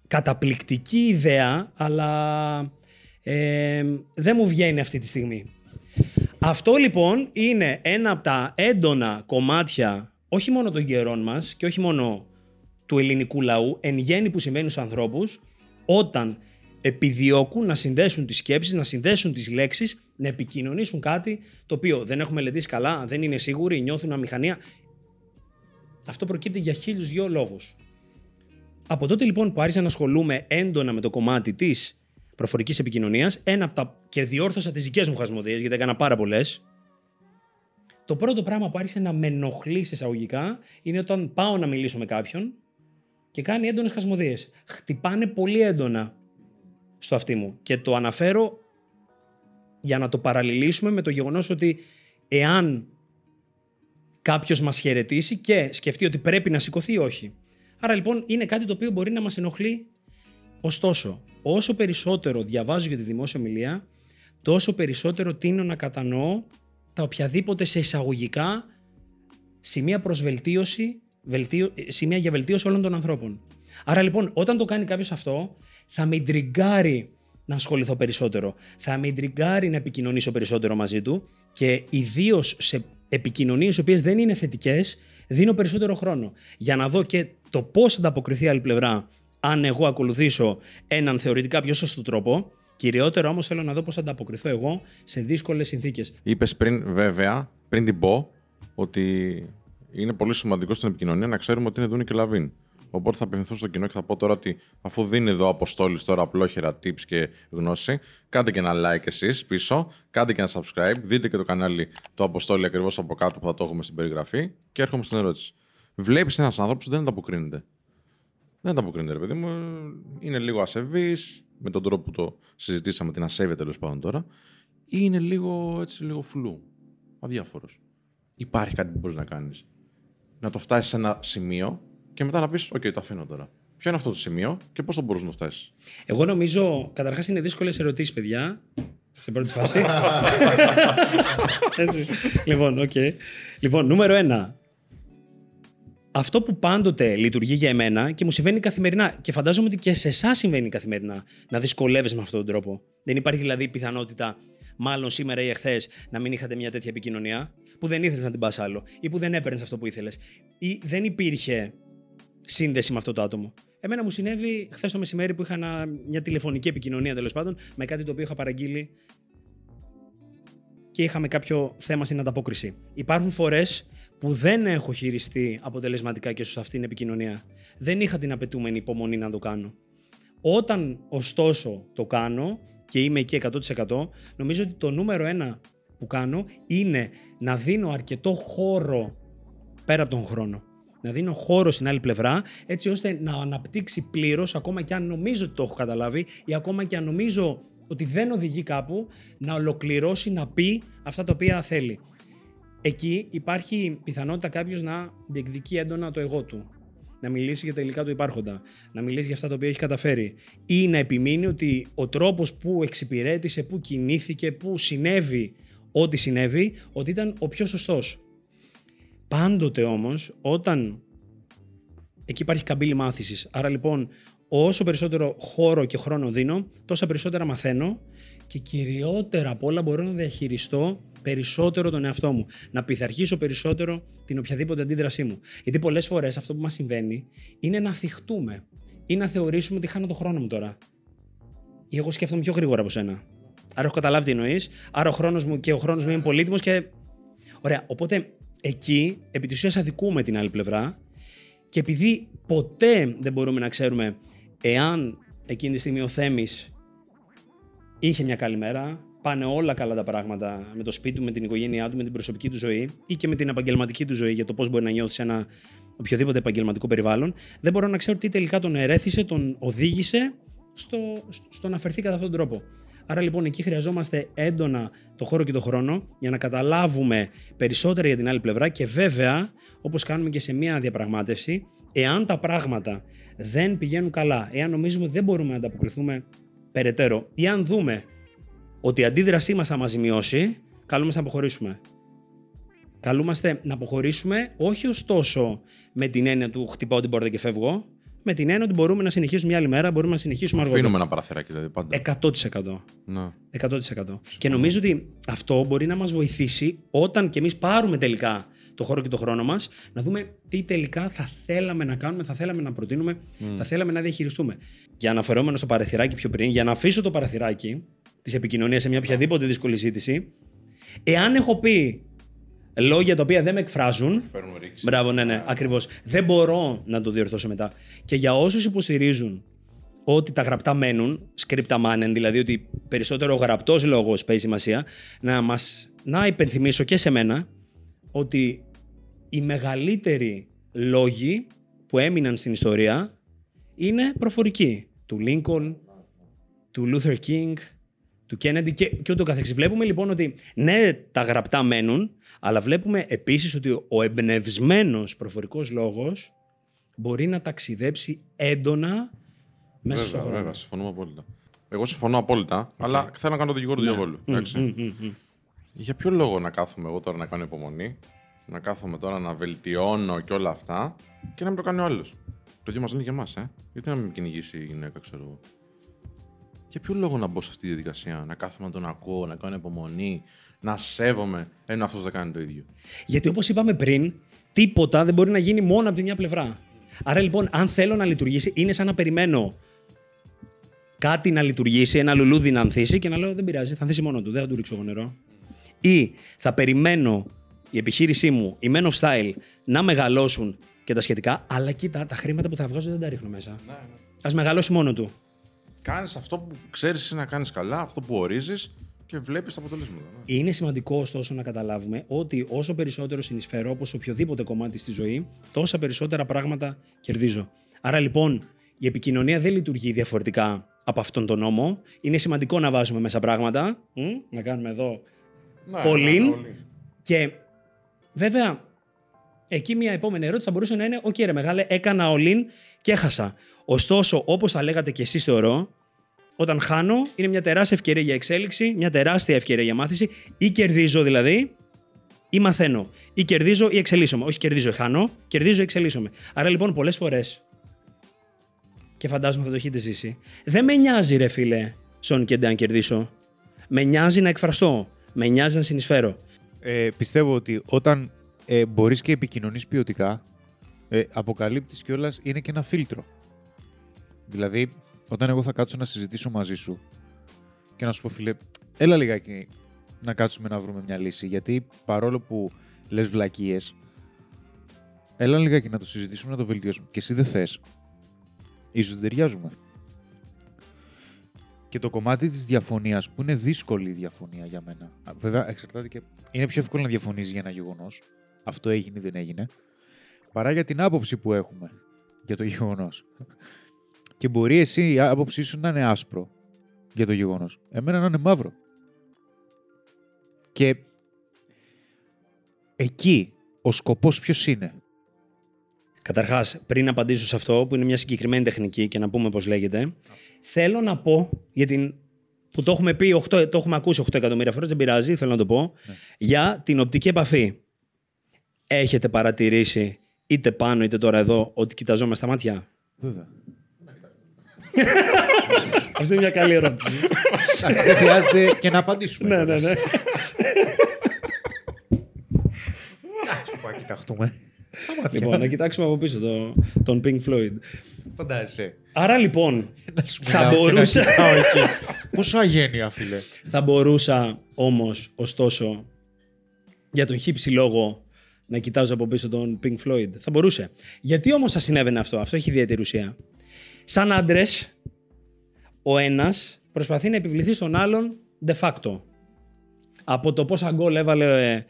καταπληκτική ιδέα, αλλά ε, δεν μου βγαίνει αυτή τη στιγμή. Αυτό λοιπόν είναι ένα από τα έντονα κομμάτια όχι μόνο των καιρών μας και όχι μόνο του ελληνικού λαού, εν γέννη που συμβαίνει στους ανθρώπους, όταν επιδιώκουν να συνδέσουν τις σκέψεις, να συνδέσουν τις λέξεις, να επικοινωνήσουν κάτι το οποίο δεν έχουν μελετήσει καλά, δεν είναι σίγουροι, νιώθουν αμηχανία. Αυτό προκύπτει για χίλιους δυο λόγους. Από τότε λοιπόν που άρχισα να ασχολούμαι έντονα με το κομμάτι της προφορικής επικοινωνίας, ένα από τα και διόρθωσα τις δικές μου χασμοδίες, γιατί έκανα πάρα πολλές. Το πρώτο πράγμα που άρχισε να με ενοχλεί σε εισαγωγικά είναι όταν πάω να μιλήσω με κάποιον και κάνει έντονες χασμοδίες. Χτυπάνε πολύ έντονα στο αυτί μου. Και το αναφέρω για να το παραλληλήσουμε με το γεγονός ότι εάν κάποιος μας χαιρετήσει και σκεφτεί ότι πρέπει να σηκωθεί ή όχι. Άρα λοιπόν είναι κάτι το οποίο μπορεί να μας ενοχλεί. Ωστόσο, όσο περισσότερο διαβάζω για τη δημόσια ομιλία, τόσο περισσότερο τίνω να κατανοώ τα οποιαδήποτε σε εισαγωγικά σημεία προς βελτίωση, βελτίω, σημεία για βελτίωση όλων των ανθρώπων. Άρα λοιπόν, όταν το κάνει κάποιος αυτό, θα με τριγκάρει να ασχοληθώ περισσότερο. Θα με τριγκάρει να επικοινωνήσω περισσότερο μαζί του και ιδίως σε επικοινωνίες οι οποίες δεν είναι θετικές, δίνω περισσότερο χρόνο. Για να δω και το πώς θα ανταποκριθεί η άλλη πλευρά, αν εγώ ακολουθήσω έναν θεωρητικά πιο σωστό τρόπο. Κυριότερο όμως θέλω να δω πώς θα ανταποκριθώ εγώ σε δύσκολες συνθήκες. Είπες πριν, βέβαια, πριν την πω, ότι είναι πολύ σημαντικό στην επικοινωνία να ξέρουμε ότι είναι Δούνη και Λαβίν. Οπότε θα απευθυνθώ στο κοινό και θα πω τώρα ότι αφού δίνει εδώ αποστόλη τώρα απλόχερα tips και γνώση, κάντε και ένα like εσείς πίσω, κάντε και ένα subscribe, δείτε και το κανάλι του Αποστόλη ακριβώς από κάτω που θα το έχουμε στην περιγραφή και έρχομαι στην ερώτηση. Βλέπεις ένας άνθρωπος που δεν ανταποκρίνεται. Δεν ανταποκρίνεται, ρε παιδί μου. Είναι λίγο ασεβής, με τον τρόπο που το συζητήσαμε, την ασέβεια τέλος πάντων τώρα, ή είναι λίγο έτσι, λίγο φλου. Αδιάφορος. υπάρχει κάτι που μπορείς να κάνεις. Να το φτάσεις σε ένα σημείο και μετά να πεις: ΟΚ, το αφήνω τώρα. Ποιο είναι αυτό το σημείο και πώς θα μπορούσες να το φτάσεις; Εγώ νομίζω, καταρχάς είναι δύσκολες ερωτήσεις, παιδιά. Στην πρώτη φάση. Έτσι. Λοιπόν, ΟΚ. Λοιπόν, νούμερο ένα. Αυτό που πάντοτε λειτουργεί για εμένα και μου συμβαίνει καθημερινά και φαντάζομαι ότι και σε εσάς συμβαίνει καθημερινά να δυσκολεύεσαι με αυτόν τον τρόπο. Δεν υπάρχει δηλαδή πιθανότητα, μάλλον σήμερα ή εχθές, να μην είχατε μια τέτοια επικοινωνία που δεν ήθελες να την πας άλλο ή που δεν έπαιρνες αυτό που ήθελες ή δεν υπήρχε σύνδεση με αυτό το άτομο. Εμένα μου συνέβη χθες το μεσημέρι που είχα ένα- μια τηλεφωνική επικοινωνία τέλος πάντων με κάτι το οποίο είχα παραγγείλει και είχαμε κάποιο θέμα στην ανταπόκριση. Υπάρχουν φορές που δεν έχω χειριστεί αποτελεσματικά και σωστά αυτή την επικοινωνία. Δεν είχα την απαιτούμενη υπομονή να το κάνω. Όταν ωστόσο το κάνω και είμαι εκεί 100%, νομίζω ότι το νούμερο ένα που κάνω είναι να δίνω αρκετό χώρο πέρα από τον χρόνο. Να δίνω χώρο στην άλλη πλευρά, έτσι ώστε να αναπτύξει πλήρως, ακόμα και αν νομίζω ότι το έχω καταλάβει, ή ακόμα και αν νομίζω ότι δεν οδηγεί κάπου, να ολοκληρώσει, να πει αυτά τα οποία θέλει. Εκεί υπάρχει πιθανότητα κάποιος να διεκδικεί έντονα το εγώ του. Να μιλήσει για τα υλικά του υπάρχοντα. Να μιλήσει για αυτά τα οποία έχει καταφέρει. Ή να επιμείνει ότι ο τρόπος που εξυπηρέτησε, που κινήθηκε, που συνέβη ό,τι συνέβη, ότι ήταν ο πιο σωστός. Πάντοτε όμως, όταν εκεί υπάρχει καμπύλη μάθησης, άρα λοιπόν όσο περισσότερο χώρο και χρόνο δίνω, τόσα περισσότερα μαθαίνω και κυριότερα απ' όλα μπορώ να διαχειριστώ περισσότερο τον εαυτό μου. Να πειθαρχήσω περισσότερο την οποιαδήποτε αντίδρασή μου. Γιατί πολλές φορές αυτό που μας συμβαίνει είναι να θυχτούμε ή να θεωρήσουμε ότι χάνω το χρόνο μου τώρα. Ή εγώ σκέφτομαι πιο γρήγορα από σένα. Άρα έχω καταλάβει τι εννοείς. Άρα ο χρόνος μου και ο χρόνος μου είναι πολύτιμος και. Ωραία. Οπότε εκεί επί της ουσίας αδικούμε την άλλη πλευρά και επειδή ποτέ δεν μπορούμε να ξέρουμε εάν εκείνη τη στιγμή ο Θέμης είχε μια καλή μέρα, πάνε όλα καλά τα πράγματα με το σπίτι του, με την οικογένειά του, με την προσωπική του ζωή ή και με την επαγγελματική του ζωή για το πώς μπορεί να νιώθεις σε ένα οποιοδήποτε επαγγελματικό περιβάλλον, δεν μπορώ να ξέρω τι τελικά τον ερέθησε, τον οδήγησε στο, στο, στο να φερθεί κατά αυτόν τον τρόπο. Άρα λοιπόν εκεί χρειαζόμαστε έντονα το χώρο και το χρόνο για να καταλάβουμε περισσότερα για την άλλη πλευρά και βέβαια, όπως κάνουμε και σε μια διαπραγμάτευση, εάν τα πράγματα δεν πηγαίνουν καλά, εάν νομίζουμε ότι δεν μπορούμε να ανταποκριθούμε περαιτέρω ή αν δούμε ότι η αντίδρασή μας θα μας ζημιώσει, καλούμαστε να αποχωρήσουμε. Καλούμαστε να αποχωρήσουμε όχι ωστόσο με την έννοια του χτυπάω την πόρτα και φεύγω, με την έννοια ότι μπορούμε να συνεχίσουμε μια άλλη μέρα, μπορούμε να συνεχίσουμε αργότερα. Αφήνουμε ένα παραθυράκι δηλαδή πάντα. 100%. Να. 100%. Και νομίζω ότι αυτό μπορεί να μας βοηθήσει όταν και εμείς πάρουμε τελικά το χώρο και το χρόνο μας, να δούμε τι τελικά θα θέλαμε να κάνουμε, θα θέλαμε να προτείνουμε, θα θέλαμε να διαχειριστούμε. Για αναφερόμενο στο παραθυράκι πιο πριν, για να αφήσω το παραθυράκι της επικοινωνίας σε μια οποιαδήποτε δύσκολη ζήτηση, εάν έχω πει λόγια τα οποία δεν με εκφράζουν, Φέρνουμε ρήξη. Μπράβο, ναι, ναι, ακριβώς. Δεν μπορώ να το διορθώσω μετά. Και για όσους υποστηρίζουν ότι τα γραπτά μένουν, scripta manen, δηλαδή ότι περισσότερο ο γραπτός λόγος παίζει σημασία, να μας, να υπενθυμίσω και σε μένα ότι οι μεγαλύτεροι λόγοι που έμειναν στην ιστορία είναι προφορικοί. Του Lincoln, του Luther King, του Kennedy και, και ούτω καθεξής. Βλέπουμε λοιπόν ότι ναι, τα γραπτά μένουν, αλλά βλέπουμε επίσης ότι ο εμπνευσμένος προφορικός λόγος μπορεί να ταξιδέψει έντονα μέσα στον Βέβαια, χρόνο. βέβαια, συμφωνούμε απόλυτα. Εγώ συμφωνώ απόλυτα, αλλά θέλω να κάνω το δικηγόρο του διαβόλου. εντάξει. Μμ, μμ, μμ. Για ποιο λόγο να κάθομαι εγώ τώρα να κάνω υπομονή, να κάθομαι τώρα να βελτιώνω και όλα αυτά και να μην το κάνει ο άλλος; Το ίδιο μας λένε και εμά, ε. Γιατί να μην με κυνηγήσει η γυναίκα, ξέρω εγώ. Για ποιο λόγο να μπω σε αυτή τη διαδικασία, να κάθομαι να τον ακούω, να κάνω υπομονή, να σέβομαι, ενώ αυτός δεν κάνει το ίδιο; Γιατί όπως είπαμε πριν, τίποτα δεν μπορεί να γίνει μόνο από τη μια πλευρά. Άρα λοιπόν, αν θέλω να λειτουργήσει, είναι σαν να περιμένω κάτι να λειτουργήσει, ένα λουλούδι να ανθίσει και να λέω δεν πειράζει, θα ανθίσει μόνο του, δεν θα του ρίξω εγώ νερό. Ή θα περιμένω η επιχείρησή μου, η Men of Style, να μεγαλώσουν και τα σχετικά, αλλά κοίτα, τα χρήματα που θα βγάζω δεν τα ρίχνω μέσα. Ναι, Ας μεγαλώσει μόνο του. Κάνεις αυτό που ξέρεις να κάνεις καλά, αυτό που ορίζεις και βλέπεις τα αποτελέσματα. ναι. Είναι σημαντικό ωστόσο να καταλάβουμε ότι όσο περισσότερο συνεισφέρω όπως οποιοδήποτε κομμάτι στη ζωή, τόσα περισσότερα πράγματα κερδίζω. Άρα λοιπόν η επικοινωνία δεν λειτουργεί διαφορετικά από αυτόν τον νόμο. Είναι σημαντικό να βάζουμε μέσα πράγματα. μ, να κάνουμε εδώ Ναι, Πολύ. ναι, ναι, όλοι. και Βέβαια, εκεί μια επόμενη ερώτηση θα μπορούσε να είναι: ΟΚ, ρε μεγάλε, έκανα all-in και έχασα. Ωστόσο, όπως θα λέγατε και εσείς, θεωρώ, όταν χάνω, είναι μια τεράστια ευκαιρία για εξέλιξη, μια τεράστια ευκαιρία για μάθηση. Ή κερδίζω δηλαδή, ή μαθαίνω. Ή κερδίζω ή εξελίσσομαι. Όχι κερδίζω ή χάνω, κερδίζω ή εξελίσσομαι. Άρα λοιπόν, πολλές φορές. Και φαντάζομαι θα το έχετε ζήσει. Δεν με νοιάζει, ρε φίλε, Σον και αν κερδίσω. Με νοιάζει να εκφραστώ. Με νοιάζει να συνεισφέρω. Ε, πιστεύω ότι όταν ε, μπορείς και επικοινωνείς ποιοτικά, ε, αποκαλύπτεις κιόλας είναι και ένα φίλτρο. Δηλαδή, όταν εγώ θα κάτσω να συζητήσω μαζί σου και να σου πω, φίλε, έλα λιγάκι να κάτσουμε να βρούμε μια λύση. Γιατί παρόλο που λες βλακίες, έλα λιγάκι να το συζητήσουμε, να το βελτιώσουμε. Και εσύ δεν θες. Ίσως δεν ταιριάζουμε. Και το κομμάτι της διαφωνίας, που είναι δύσκολη η διαφωνία για μένα. Α, Βέβαια, εξαρτάται και... Είναι πιο εύκολο να διαφωνείς για ένα γεγονός. Αυτό έγινε ή δεν έγινε. Παρά για την άποψη που έχουμε για το γεγονός. Και μπορεί εσύ η άποψή σου να είναι άσπρο για το γεγονός. Εμένα να είναι μαύρο. Και εκεί ο σκοπός ποιος είναι; Καταρχάς, πριν απαντήσω σε αυτό, που είναι μια συγκεκριμένη τεχνική και να πούμε πώς λέγεται, θέλω να πω για την. που το έχουμε πει, 8, το έχουμε ακούσει 8 εκατομμύρια φορές, δεν πειράζει, θέλω να το πω, για την οπτική επαφή. Έχετε παρατηρήσει είτε πάνω είτε τώρα εδώ ότι κοιταζόμαστε στα μάτια; Βέβαια. Αυτή είναι μια καλή ερώτηση. Δεν χρειάζεται και να απαντήσουμε. ναι, ναι, ναι. Πάμε κοιταχτούμε. λοιπόν, να κοιτάξουμε από πίσω το, τον Pink Floyd. Φαντάζεσαι. Άρα λοιπόν, Να σου Θα μιλάω και να μπορούσα- κοιτάω εκεί. Πόσο αγένεια, φίλε. θα μπορούσα όμως, ωστόσο, για τον χύψη λόγο να κοιτάζω από πίσω τον Pink Floyd. Θα μπορούσε. Γιατί όμως θα συνέβαινε αυτό; Αυτό έχει ιδιαίτερη ουσία. Σαν άντρες, ο ένας προσπαθεί να επιβληθεί στον άλλον de facto. Από το πόσα γκολ έβαλε ε,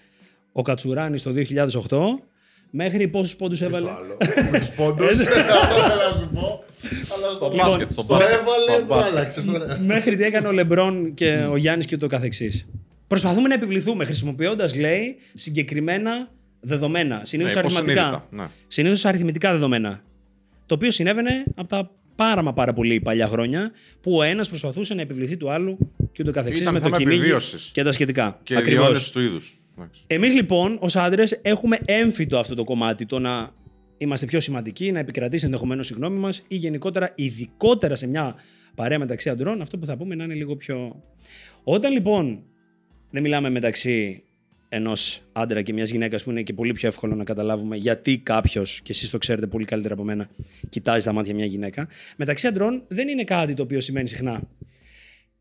ο Κατσουράνης το 2008 μέχρι πόσους πόντους έβαλε. άλλο. Με τους πόντους. Αυτό θέλω να σου πω. Αλλά στο μπάσκετ, στο Στο μπάσκετ, έβαλε, στο το μπάσκετ. άλλαξες. ωραία. μέχρι τι έκανε ο Λεμπρόν και ο Γιάννης και το καθεξής. Προσπαθούμε να επιβληθούμε χρησιμοποιώντας, λέει, συγκεκριμένα δεδομένα. Συνήθως Ναι, αριθμητικά. υποσυνείδητα, ναι. Συνήθως αριθμητικά δεδομένα. Το οποίο συνέβαινε από τα πάρα μα πάρα πολύ παλιά χρόνια που ο ένας προσπαθούσε να επιβληθεί του άλλου και ούτω καθεξής Ήταν με το θέμα κυνήγι επιβίωσης. και τα σχετικά. Και Ακριβώς. διόνυση του είδους. Εμείς λοιπόν ως άντρες έχουμε έμφυτο αυτό το κομμάτι, το να είμαστε πιο σημαντικοί, να επικρατήσει ενδεχομένως η γνώμη μας ή γενικότερα, ειδικότερα σε μια παρέα μεταξύ αντρών, αυτό που θα πούμε να είναι λίγο πιο... Όταν λοιπόν δεν μιλάμε μεταξύ ενός άντρα και μιας γυναίκας που είναι και πολύ πιο εύκολο να καταλάβουμε γιατί κάποιος, και εσείς το ξέρετε πολύ καλύτερα από μένα, κοιτάζει στα μάτια μια γυναίκα. Μεταξύ αντρών δεν είναι κάτι το οποίο συμβαίνει συχνά.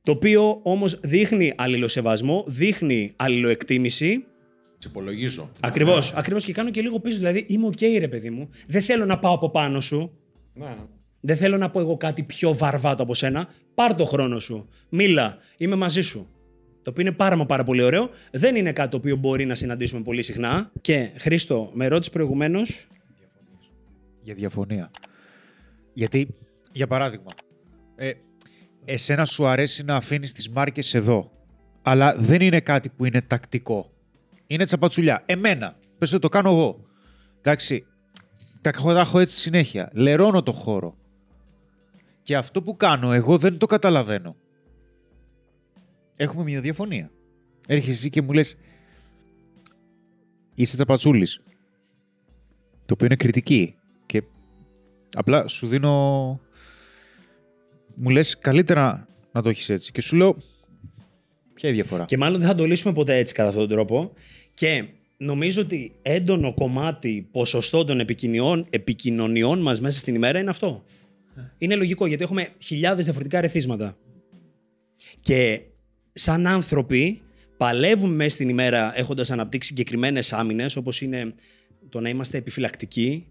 Το οποίο όμως δείχνει αλληλοσεβασμό, δείχνει αλληλοεκτίμηση Σε υπολογίζω. Ακριβώς. Ακριβώς και κάνω και λίγο πίσω. Δηλαδή, είμαι ΟΚ, ρε παιδί μου. Δεν θέλω να πάω από πάνω σου. Ναι, ναι. Δεν θέλω να πω εγώ κάτι πιο βαρβάτο από σένα. Πάρ το χρόνο σου. Μίλα. Είμαι μαζί σου. Το οποίο είναι πάρα μα πάρα πολύ ωραίο. Δεν είναι κάτι το οποίο μπορεί να συναντήσουμε πολύ συχνά. Και Χρήστο, με ρώτησε προηγουμένως. Για διαφωνία. Γιατί, για παράδειγμα, ε, εσένα σου αρέσει να αφήνεις τις μάρκες εδώ, αλλά δεν είναι κάτι που είναι τακτικό. Είναι τσαπατσουλιά. Εμένα, πες ότι το κάνω εγώ. Εντάξει, τα έχω, τα έχω έτσι συνέχεια. Λερώνω το χώρο. Και αυτό που κάνω εγώ δεν το καταλαβαίνω. Έχουμε μια διαφωνία. Έρχεσαι εσύ και μου λες είσαι τσαπατσούλης. Το οποίο είναι κριτική. Και απλά σου δίνω... Μου λες καλύτερα να το έχεις έτσι. Και σου λέω ποια είναι η διαφορά; Και μάλλον δεν θα το λύσουμε ποτέ έτσι κατά αυτόν τον τρόπο. Και νομίζω ότι έντονο κομμάτι ποσοστό των επικοινωνιών, επικοινωνιών μας μέσα στην ημέρα είναι αυτό. Είναι λογικό γιατί έχουμε χιλιάδες διαφορετικά ρεθίσματα. Και σαν άνθρωποι παλεύουμε μέσα στην ημέρα έχοντας αναπτύξει συγκεκριμένες άμυνες όπως είναι το να είμαστε επιφυλακτικοί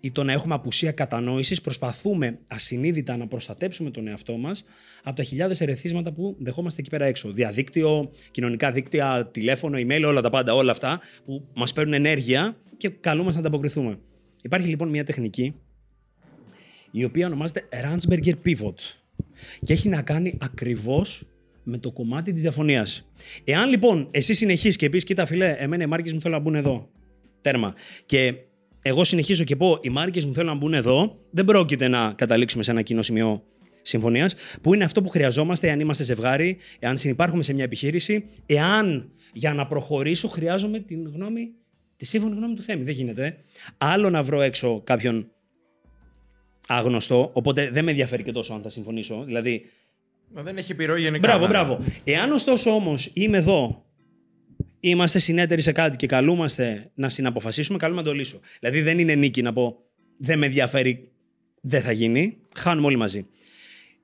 ή το να έχουμε απουσία κατανόησης, προσπαθούμε ασυνείδητα να προστατέψουμε τον εαυτό μας από τα χιλιάδες ερεθίσματα που δεχόμαστε εκεί πέρα έξω. Διαδίκτυο, κοινωνικά δίκτυα, τηλέφωνο, email, όλα τα πάντα, όλα αυτά που μας παίρνουν ενέργεια και καλούμαστε να ανταποκριθούμε. Υπάρχει λοιπόν μια τεχνική η οποία ονομάζεται Ransberger Pivot και έχει να κάνει ακριβώς με το κομμάτι της διαφωνίας. Εάν λοιπόν εσύ συνεχίσεις και πεις, κοίτα φιλέ, εμένα οι μάρκες μου θέλουν να μπουν εδώ. Τέρμα. Και εγώ συνεχίζω και πω, οι μάρκες μου θέλουν να μπουν εδώ, δεν πρόκειται να καταλήξουμε σε ένα κοινό σημείο συμφωνίας, που είναι αυτό που χρειαζόμαστε εάν είμαστε ζευγάρι, εάν συνεπάρχουμε σε μια επιχείρηση, εάν για να προχωρήσω χρειάζομαι την γνώμη, τη σύμφωνη γνώμη του Θέμη. Δεν γίνεται. Άλλο να βρω έξω κάποιον άγνωστο, οπότε δεν με ενδιαφέρει και τόσο αν θα συμφωνήσω. Δηλαδή. Μα δεν έχει επιρροή γενικά. Μπράβο, ναι. μπράβο. Εάν ωστόσο όμως είμαι εδώ, είμαστε συνέτεροι σε κάτι και καλούμαστε να συναποφασίσουμε, καλούμε να το λύσω. Δηλαδή δεν είναι νίκη να πω δεν με ενδιαφέρει, δεν θα γίνει. Χάνουμε όλοι μαζί.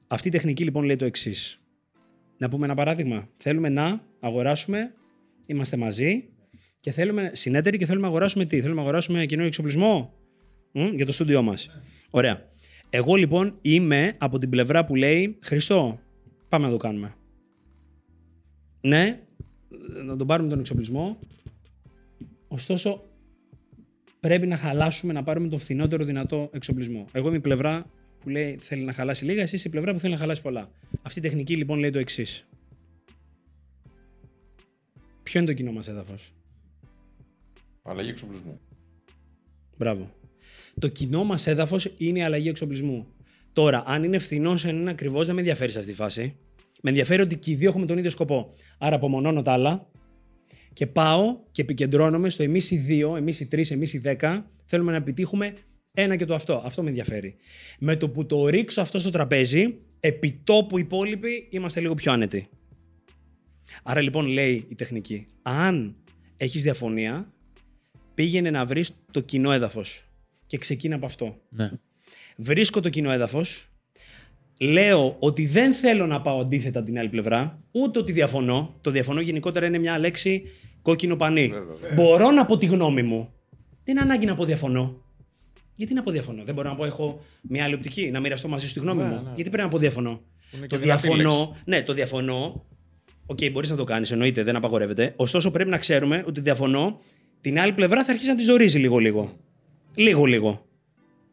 Αυτή η τεχνική λοιπόν λέει το εξής. Να πούμε ένα παράδειγμα. Θέλουμε να αγοράσουμε, είμαστε μαζί και θέλουμε συνέτεροι και θέλουμε να αγοράσουμε τι; Θέλουμε να αγοράσουμε κοινό εξοπλισμό Μμ, για το στούντιό μας. Ωραία. Εγώ λοιπόν είμαι από την πλευρά που λέει Χριστό, πάμε να το κάνουμε. Ναι, να τον πάρουμε τον εξοπλισμό. Ωστόσο, πρέπει να χαλάσουμε να πάρουμε τον φθηνότερο δυνατό εξοπλισμό. Εγώ είμαι η πλευρά που λέει θέλει να χαλάσει λίγα, εσύ η πλευρά που θέλει να χαλάσει πολλά. Αυτή η τεχνική λοιπόν λέει το εξής. Ποιο είναι το κοινό μας έδαφος; Αλλαγή εξοπλισμού. Μπράβο. Το κοινό μας έδαφος είναι η αλλαγή εξοπλισμού. Τώρα, αν είναι φθηνός, αν είναι ακριβώς, δεν με ενδιαφέρει σε αυτή τη φάση. Με ενδιαφέρει ότι και οι δύο έχουμε τον ίδιο σκοπό. Άρα απομονώνω τα άλλα και πάω και επικεντρώνομαι στο εμείς οι δύο, εμείς οι τρεις, εμείς οι δέκα. Θέλουμε να επιτύχουμε ένα και το αυτό. Αυτό με ενδιαφέρει. Με το που το ρίξω αυτό στο τραπέζι, επί τόπου οι υπόλοιποι είμαστε λίγο πιο άνετοι. Άρα λοιπόν λέει η τεχνική, αν έχεις διαφωνία, πήγαινε να βρεις το κοινό έδαφος και ξεκίνα από αυτό. Ναι. Βρίσκω το κοινό έδαφος, λέω ότι δεν θέλω να πάω αντίθετα την άλλη πλευρά, ούτε ότι διαφωνώ. Το διαφωνώ γενικότερα είναι μια λέξη κόκκινο πανί. Μπορώ να πω τη γνώμη μου. Δεν είναι ανάγκη να πω διαφωνώ. Γιατί να πω διαφωνώ; Δεν μπορώ να πω έχω μια άλλη οπτική, να μοιραστώ μαζί σου τη γνώμη Ναι, μου. ναι. Γιατί πρέπει να πω διαφωνώ; Είναι Το και δυνατή διαφωνώ, ναι, το διαφωνώ. ΟΚ, μπορείς να το κάνεις, εννοείται, δεν απαγορεύεται. Ωστόσο, πρέπει να ξέρουμε ότι διαφωνώ. Την άλλη πλευρά θα αρχίσει να τη ζορίζει λίγο-λίγο. Λίγο-λίγο.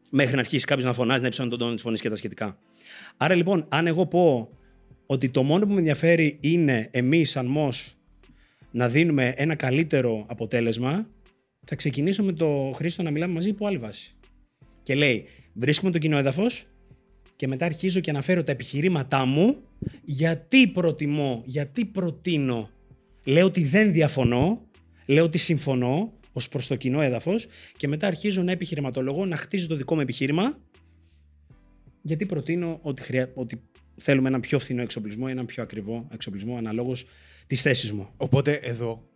Μέχρι να αρχίσει κάποιος να φωνάζει, να υψώνει τον τόνο της φωνής και τα σχετικά. Άρα λοιπόν, αν εγώ πω ότι το μόνο που με ενδιαφέρει είναι εμείς, σαν ΜΟΣ, να δίνουμε ένα καλύτερο αποτέλεσμα, θα ξεκινήσω με το Χρήστο να μιλάμε μαζί υπό άλλη βάση. Και λέει, βρίσκουμε το κοινό έδαφος και μετά αρχίζω και αναφέρω τα επιχειρήματά μου γιατί προτιμώ, γιατί προτείνω. Λέω ότι δεν διαφωνώ, λέω ότι συμφωνώ ως προς το κοινό έδαφος και μετά αρχίζω να επιχειρηματολογώ, να χτίζω το δικό μου επιχείρημα γιατί προτείνω ότι, χρειά... ότι θέλουμε έναν πιο φθηνό εξοπλισμό ή έναν πιο ακριβό εξοπλισμό αναλόγως της θέσης μου. Οπότε εδώ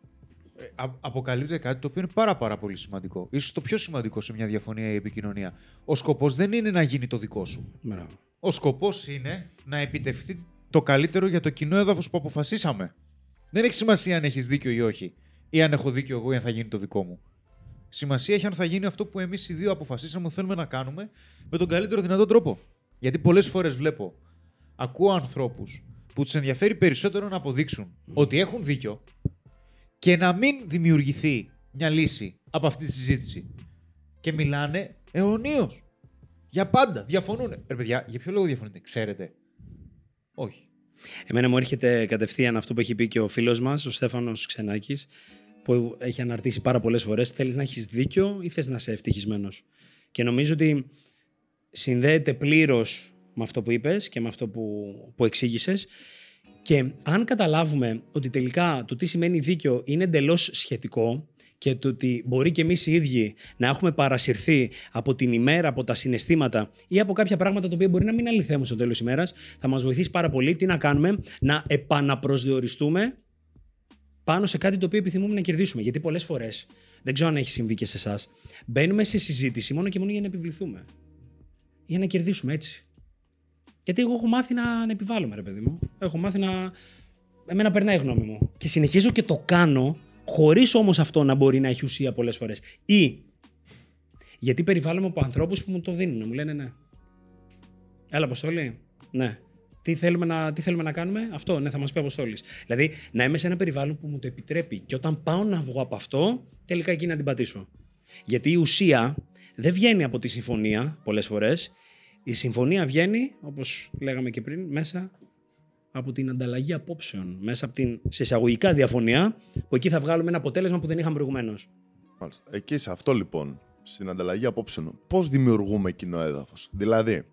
ε, α- αποκαλύπτεται κάτι το οποίο είναι πάρα, πάρα πολύ σημαντικό. Ίσως το πιο σημαντικό σε μια διαφωνία ή επικοινωνία. Ο σκοπός δεν είναι να γίνει το δικό σου. Μπράβο. Ο σκοπός είναι να επιτευχθεί το καλύτερο για το κοινό έδαφος που αποφασίσαμε. Δεν έχει σημασία αν έχεις δίκιο ή όχι. Ή αν έχω δίκιο εγώ ή αν θα γίνει το δικό μου. Σημασία έχει αν θα γίνει αυτό που εμείς οι δύο αποφασίσαμε ότι θέλουμε να κάνουμε με τον καλύτερο δυνατό τρόπο. Γιατί πολλές φορές βλέπω, ακούω ανθρώπους που τους ενδιαφέρει περισσότερο να αποδείξουν ότι έχουν δίκιο και να μην δημιουργηθεί μια λύση από αυτή τη συζήτηση. Και μιλάνε αιωνίως. Για πάντα. Διαφωνούν. Ρε παιδιά, για ποιο λόγο διαφωνείτε, ξέρετε; Όχι. Εμένα μου έρχεται κατευθείαν αυτό που έχει πει και ο φίλος μας, ο Στέφανος Ξενάκης, που έχει αναρτήσει πάρα πολλές φορές. Θέλεις να έχεις δίκιο ή θες να είσαι ευτυχισμένος. Και νομίζω ότι συνδέεται πλήρως με αυτό που είπες και με αυτό που, που εξήγησες. Και αν καταλάβουμε ότι τελικά το τι σημαίνει δίκιο είναι εντελώς σχετικό και το ότι μπορεί και εμείς οι ίδιοι να έχουμε παρασυρθεί από την ημέρα, από τα συναισθήματα ή από κάποια πράγματα τα οποία μπορεί να μην αληθεύουν στο τέλος της ημέρας, θα μας βοηθήσει πάρα πολύ τι να κάνουμε, να επαναπροσδιοριστούμε πάνω σε κάτι το οποίο επιθυμούμε να κερδίσουμε. Γιατί πολλές φορές, δεν ξέρω αν έχει συμβεί και σε εσάς, μπαίνουμε σε συζήτηση μόνο και μόνο για να επιβληθούμε. Για να κερδίσουμε έτσι. Γιατί εγώ έχω μάθει να, να επιβάλλομαι, ρε παιδί μου. Έχω μάθει να. Εμένα περνάει η γνώμη μου. Και συνεχίζω και το κάνω, χωρίς όμως αυτό να μπορεί να έχει ουσία πολλές φορές. Ή γιατί περιβάλλομαι από ανθρώπους που μου το δίνουν. Μου λένε ναι. Έλα, Αποστόλη. Ναι. Τι θέλουμε, να, τι θέλουμε να κάνουμε, αυτό, ναι, θα μας πει ο Αποστόλης. Δηλαδή, να είμαι σε ένα περιβάλλον που μου το επιτρέπει και όταν πάω να βγω από αυτό, τελικά εκεί να την πατήσω. Γιατί η ουσία δεν βγαίνει από τη συμφωνία πολλές φορές. Η συμφωνία βγαίνει, όπως λέγαμε και πριν, μέσα από την ανταλλαγή απόψεων. Μέσα από την σε εισαγωγικά διαφωνία, που εκεί θα βγάλουμε ένα αποτέλεσμα που δεν είχαμε προηγουμένως. Μάλιστα. Εκεί σε αυτό λοιπόν, στην ανταλλαγή απόψεων, πώς δημιουργούμε κοινό έδαφος; Δηλαδή,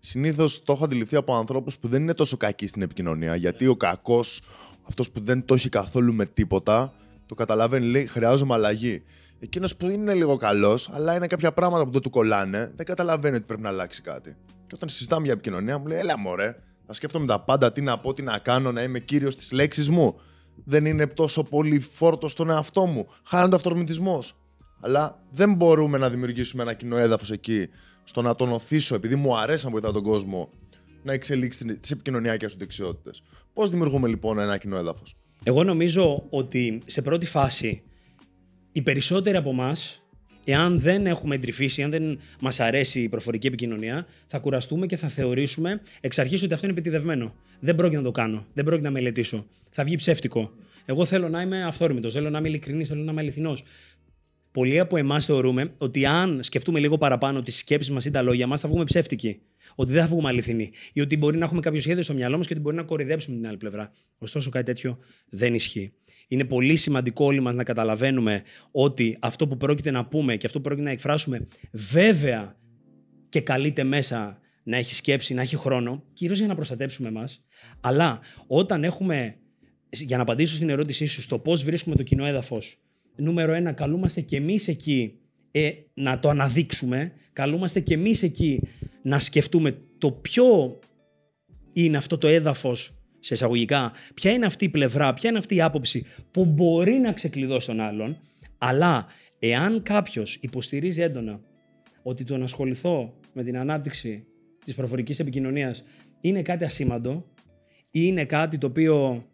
συνήθως το έχω αντιληφθεί από ανθρώπους που δεν είναι τόσο κακοί στην επικοινωνία, γιατί ο κακός, αυτός που δεν το έχει καθόλου με τίποτα, το καταλαβαίνει, λέει χρειάζομαι αλλαγή. Εκείνος που είναι λίγο καλός, αλλά είναι κάποια πράγματα που δεν του κολλάνε, δεν καταλαβαίνει ότι πρέπει να αλλάξει κάτι. Και όταν συζητάμε για επικοινωνία, μου λέει, Έλα μωρέ, θα σκέφτομαι τα πάντα, τι να πω, τι να κάνω, να είμαι κύριος της λέξης μου. Δεν είναι τόσο πολύ φόρτο στον εαυτό μου. Χάνεται ο αυτορμητισμός. Αλλά δεν μπορούμε να δημιουργήσουμε ένα κοινό έδαφος εκεί, στο να τον οθήσω, επειδή μου αρέσει να βοηθάω τον κόσμο να εξελίξει τις επικοινωνιακές του δεξιότητες. Πώς δημιουργούμε λοιπόν ένα κοινό έδαφος; Εγώ νομίζω ότι σε πρώτη φάση οι περισσότεροι από εμάς, εάν δεν έχουμε εντρυφήσει, αν δεν μας αρέσει η προφορική επικοινωνία, θα κουραστούμε και θα θεωρήσουμε εξ αρχής ότι αυτό είναι επιτιδευμένο. Δεν πρόκειται να το κάνω. Δεν πρόκειται να μελετήσω. Θα βγει ψεύτικο. Εγώ θέλω να είμαι αυθόρμητος, θέλω να είμαι ειλικρινής, θέλω να είμαι αληθινός. Πολλοί από εμάς θεωρούμε ότι αν σκεφτούμε λίγο παραπάνω τις σκέψεις μας ή τα λόγια μας, θα βγούμε ψεύτικοι. Ότι δεν θα βγούμε αληθινοί. Ή ότι μπορεί να έχουμε κάποιο σχέδιο στο μυαλό μας και ότι μπορεί να κορυδέψουμε την άλλη πλευρά. Ωστόσο, κάτι τέτοιο δεν ισχύει. Είναι πολύ σημαντικό όλοι μας να καταλαβαίνουμε ότι αυτό που πρόκειται να πούμε και αυτό που πρόκειται να εκφράσουμε, βέβαια και καλείται μέσα να έχει σκέψη, να έχει χρόνο, κυρίως για να προστατέψουμε εμάς. Αλλά όταν έχουμε. Για να απαντήσω στην ερώτησή σου στο πώς βρίσκουμε το κοινό έδαφος, νούμερο ένα, καλούμαστε και εμείς εκεί ε, να το αναδείξουμε. Καλούμαστε και εμείς εκεί να σκεφτούμε το ποιο είναι αυτό το έδαφος σε εισαγωγικά, ποια είναι αυτή η πλευρά, ποια είναι αυτή η άποψη που μπορεί να ξεκλειδώσει τον άλλον, αλλά εάν κάποιος υποστηρίζει έντονα ότι το να ασχοληθώ με την ανάπτυξη της προφορικής επικοινωνίας είναι κάτι ασήμαντο ή είναι κάτι το οποίο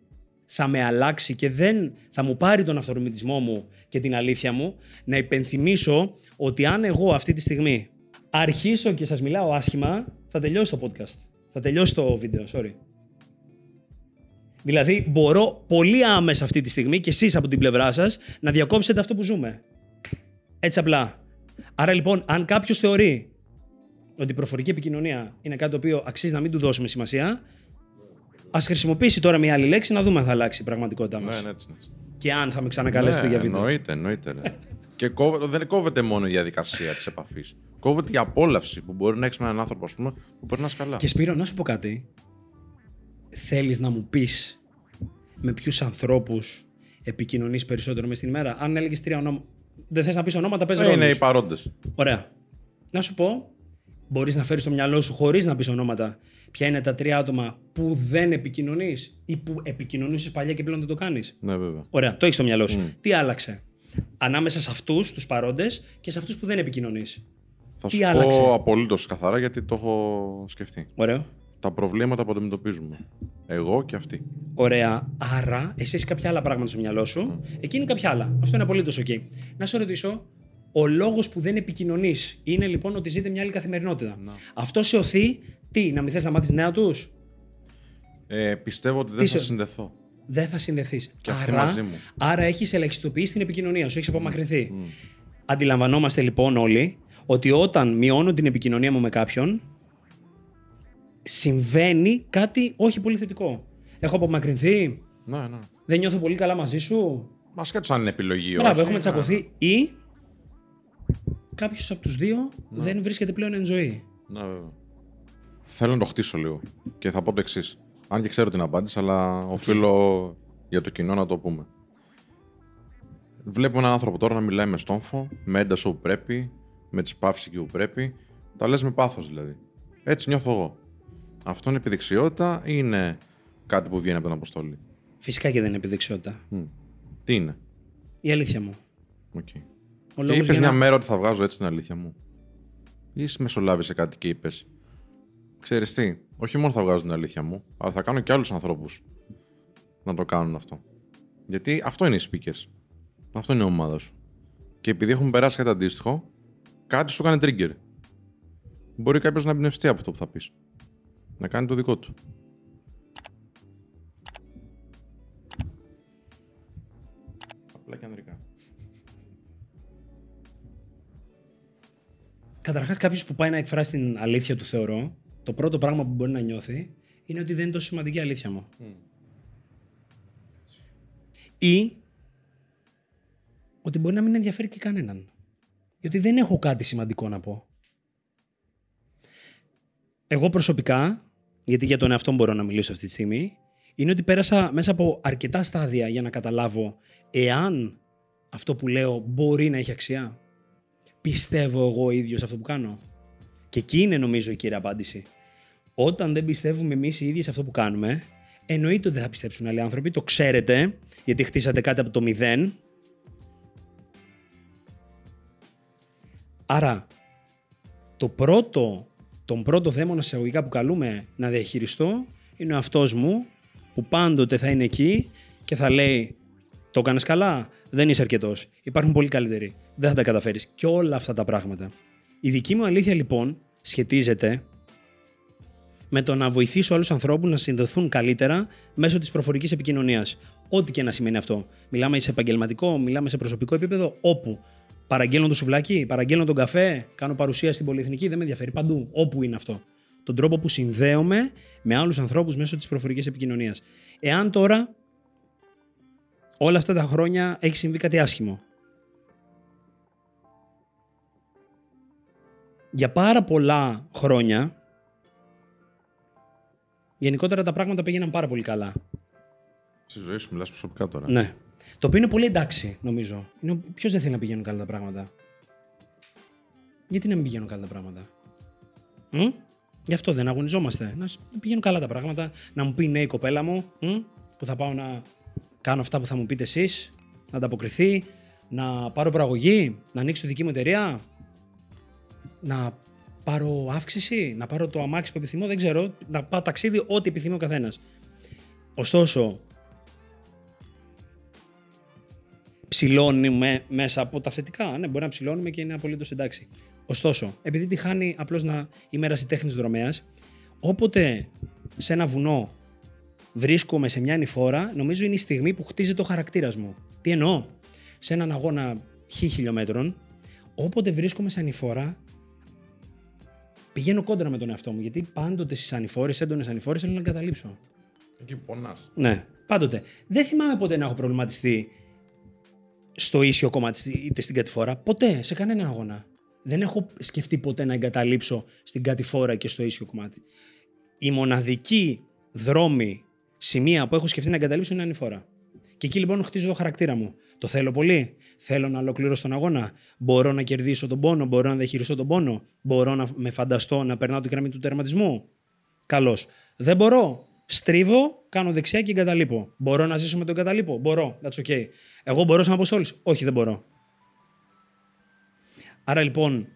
θα με αλλάξει και δεν θα μου πάρει τον αυτορμητισμό μου και την αλήθεια μου, να υπενθυμίσω ότι αν εγώ αυτή τη στιγμή αρχίσω και σας μιλάω άσχημα, θα τελειώσει το podcast. Θα τελειώσει το βίντεο, sorry. Δηλαδή, μπορώ πολύ άμεσα αυτή τη στιγμή και εσείς από την πλευρά σας να διακόψετε αυτό που ζούμε. Έτσι απλά. Άρα λοιπόν, αν κάποιος θεωρεί ότι η προφορική επικοινωνία είναι κάτι το οποίο αξίζει να μην του δώσουμε σημασία, ας χρησιμοποιήσει τώρα μια άλλη λέξη να δούμε αν θα αλλάξει η πραγματικότητά μας. Ναι, ναι, έτσι, έτσι. Και αν θα με ξανακαλέσετε ναι, για βίντεο. Εννοείται, εννοείται. Ναι. και κόβε, δεν κόβεται μόνο η διαδικασία της επαφής. Κόβεται η απόλαυση που μπορεί να έχεις με έναν άνθρωπο ας πούμε, που περνάς καλά. Και Σπύρο, να σου πω κάτι. Θέλεις να μου πεις με ποιους ανθρώπους επικοινωνείς περισσότερο μες στην ημέρα; Αν έλεγες τρία ονόματα. Δεν θες να πεις ονόματα, πες Ε, είναι ρόλους. οι παρόντες. Ωραία. Να σου πω, μπορείς να φέρεις στο μυαλό σου χωρίς να πεις ονόματα, ποια είναι τα τρία άτομα που δεν επικοινωνείς ή που επικοινωνούσε παλιά και πλέον δεν το κάνεις. Ναι, βέβαια. Ωραία, το έχεις στο μυαλό σου. Τι άλλαξε; Ανάμεσα σε αυτούς τους παρόντες και σε αυτούς που δεν επικοινωνείς. Θα Τι σου άλλαξε; πω απολύτως καθαρά γιατί το έχω σκεφτεί. Ωραίο. Τα προβλήματα που αντιμετωπίζουμε. Εγώ και αυτοί. Ωραία. Άρα, εσύ έχεις κάποια άλλα πράγματα στο μυαλό σου, εκείνη κάποια άλλα. Αυτό είναι απολύτως OK. Να σε ρωτήσω, ο λόγος που δεν επικοινωνείς είναι λοιπόν ότι ζείτε μια άλλη καθημερινότητα. Αυτό σε οθεί τι, να μην θες να μάθεις νέα τους, Ε, πιστεύω ότι δεν Τι θα σε- συνδεθώ. δεν θα συνδεθείς. Και αυτή άρα, μαζί μου. Άρα έχεις ελαχιστοποιήσει την επικοινωνία σου, έχεις απομακρυνθεί. Αντιλαμβανόμαστε λοιπόν όλοι ότι όταν μειώνω την επικοινωνία μου με κάποιον, συμβαίνει κάτι όχι πολύ θετικό. Έχω απομακρυνθεί, Ναι, ναι. δεν νιώθω πολύ καλά μαζί σου; Μα σκέτο αν είναι επιλογή. Μπράβο, όχι, έχουμε ναι. τσακωθεί. Ή κάποιος από τους δύο δεν βρίσκεται πλέον εν ζωή. Ναι, βέβαια. Θέλω να το χτίσω λίγο. Και θα πω το εξής. Αν και ξέρω την απάντηση, αλλά οφείλω για το κοινό να το πούμε. Βλέπω έναν άνθρωπο τώρα να μιλάει με στόμφο, με ένταση όπου πρέπει, με τις παύσεις εκεί που πρέπει. Τα λες με πάθος δηλαδή. Έτσι νιώθω εγώ. Αυτό είναι επιδεξιότητα ή είναι κάτι που βγαίνει από την αποστολή; Φυσικά και δεν είναι επιδεξιότητα. Μμ. Τι είναι; Η αλήθεια μου. ΟΚ. Ο Και λόγος είπες για μια να- μέρα ότι θα βγάζω έτσι την αλήθεια μου. Ή εσύ μεσολάβησε κάτι και είπες. Ξέρεις τι, όχι μόνο θα βγάζω την αλήθεια μου, αλλά θα κάνω και άλλους ανθρώπους να το κάνουν αυτό. Γιατί αυτό είναι οι speakers. Αυτό είναι η ομάδα σου. Και επειδή έχουν περάσει κάτι αντίστοιχο, κάτι σου κάνει trigger. Μπορεί κάποιος να εμπνευστεί από αυτό που θα πεις. Να κάνει το δικό του. Καταρχάς, κάποιος που πάει να εκφράσει την αλήθεια του, θεωρώ, το πρώτο πράγμα που μπορεί να νιώθει είναι ότι δεν είναι τόσο σημαντική η αλήθεια μου. Ή ότι μπορεί να μην ενδιαφέρει και κανέναν. Γιατί δεν έχω κάτι σημαντικό να πω. Εγώ προσωπικά, γιατί για τον εαυτό μου μπορώ να μιλήσω αυτή τη στιγμή, είναι ότι πέρασα μέσα από αρκετά στάδια για να καταλάβω εάν αυτό που λέω μπορεί να έχει αξία. Πιστεύω εγώ ίδιος αυτό που κάνω; Και εκεί είναι νομίζω η κύρια απάντηση. Όταν δεν πιστεύουμε εμείς οι ίδιοι σε αυτό που κάνουμε, εννοείται ότι δεν θα πιστέψουν άλλοι άνθρωποι. Το ξέρετε, γιατί χτίσατε κάτι από το μηδέν. Άρα, το πρώτο, τον πρώτο δαίμονα εισαγωγικά που καλούμε να διαχειριστώ είναι ο αυτός μου που πάντοτε θα είναι εκεί και θα λέει το έκανες καλά, δεν είσαι αρκετός. Υπάρχουν πολύ καλύτεροι. Δεν θα τα καταφέρεις. Και όλα αυτά τα πράγματα. Η δική μου αλήθεια λοιπόν σχετίζεται με το να βοηθήσω άλλους ανθρώπους να συνδεθούν καλύτερα μέσω της προφορικής επικοινωνίας. Ό,τι και να σημαίνει αυτό. Μιλάμε σε επαγγελματικό, μιλάμε σε προσωπικό επίπεδο, όπου παραγγέλνω το σουβλάκι, παραγγέλνω τον καφέ, κάνω παρουσία στην πολυεθνική, δεν με ενδιαφέρει παντού. Όπου είναι αυτό. Τον τρόπο που συνδέομαι με άλλους ανθρώπους μέσω της προφορικής επικοινωνίας. Εάν τώρα όλα αυτά τα χρόνια έχει συμβεί κάτι άσχημο. Για πάρα πολλά χρόνια γενικότερα τα πράγματα πήγαιναν πάρα πολύ καλά. Στη ζωή σου μιλάς προσωπικά τώρα. Ναι. Το οποίο είναι πολύ εντάξει, νομίζω. Ποιος δεν θέλει να πηγαίνουν καλά τα πράγματα; Γιατί να μην πηγαίνουν καλά τα πράγματα; Μ; Γι' αυτό δεν αγωνιζόμαστε. Να πηγαίνουν καλά τα πράγματα. Να μου πει ναι η κοπέλα μου, μ; που θα πάω να κάνω αυτά που θα μου πείτε εσείς, να ανταποκριθεί, να πάρω προαγωγή, να ανοίξω τη δική μου εταιρεία, να πάρω αύξηση, να πάρω το αμάξι που επιθυμώ, δεν ξέρω, να πάω ταξίδι, ό,τι επιθυμεί ο καθένας. Ωστόσο, ψηλώνουμε μέσα από τα θετικά. Ναι, μπορεί να ψηλώνουμε και είναι απολύτως εντάξει. Ωστόσο, επειδή τη χάνει απλώς να είμαι ερασιτέχνη δρομέας, όποτε σε ένα βουνό βρίσκομαι σε μια ανηφόρα, νομίζω είναι η στιγμή που χτίζει το χαρακτήρας μου. Τι εννοώ, σε έναν αγώνα χι χιλιόμετρων, όποτε βρίσκομαι σε ανηφόρα, πηγαίνω κόντρα με τον εαυτό μου. Γιατί πάντοτε στις ανηφόρες, έντονες ανηφόρες, θέλω να εγκαταλείψω. Εκεί πονάς. Ναι, πάντοτε. Δεν θυμάμαι ποτέ να έχω προβληματιστεί στο ίσιο κομμάτι, είτε στην κατηφόρα. Ποτέ, σε κανένα αγώνα. Δεν έχω σκεφτεί ποτέ να εγκαταλείψω στην κατηφόρα και στο ίσιο κομμάτι. Η μοναδική δρόμη σημεία που έχω σκεφτεί να εγκαταλείψω είναι ανηφορά. Και εκεί λοιπόν χτίζω το χαρακτήρα μου. Το θέλω πολύ. Θέλω να ολοκληρώσω τον αγώνα. Μπορώ να κερδίσω τον πόνο. Μπορώ να διαχειριστώ τον πόνο. Μπορώ να με φανταστώ να περνάω την γραμμή του τερματισμού. Καλώς. Δεν μπορώ. Στρίβω, κάνω δεξιά και εγκαταλείπω. Μπορώ να ζήσω με τον εγκαταλείπω. Μπορώ. That's okay. Εγώ μπορώ σαν αποστόλης. Όχι, δεν μπορώ. Άρα λοιπόν,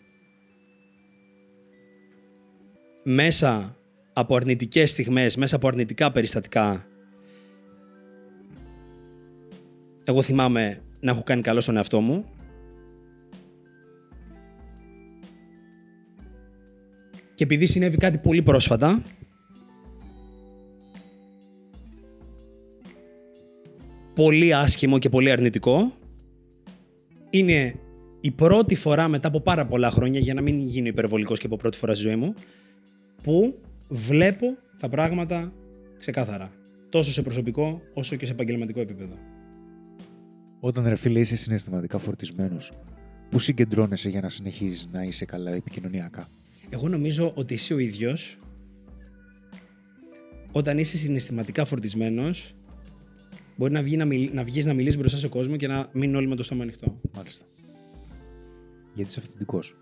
μέσα από αρνητικές στιγμές, μέσα από αρνητικά περιστατικά, εγώ θυμάμαι να έχω κάνει καλό στον εαυτό μου. Και επειδή συνέβη κάτι πολύ πρόσφατα, πολύ άσχημο και πολύ αρνητικό, είναι η πρώτη φορά μετά από πάρα πολλά χρόνια, για να μην γίνει υπερβολικός και από πρώτη φορά στη ζωή μου, που βλέπω τα πράγματα ξεκάθαρα. Τόσο σε προσωπικό όσο και σε επαγγελματικό επίπεδο. Όταν ρε φίλε είσαι συναισθηματικά φορτισμένος, πού συγκεντρώνεσαι για να συνεχίζεις να είσαι καλά επικοινωνιακά; Εγώ νομίζω ότι εσύ ο ίδιος, όταν είσαι συναισθηματικά φορτισμένος, μπορεί να, βγει να, μιλ, να βγεις να μιλήσεις μπροστά σε κόσμο και να μείνουν όλοι με το στόμα ανοιχτό. Μάλιστα. Γιατί είσαι αυθεντικός.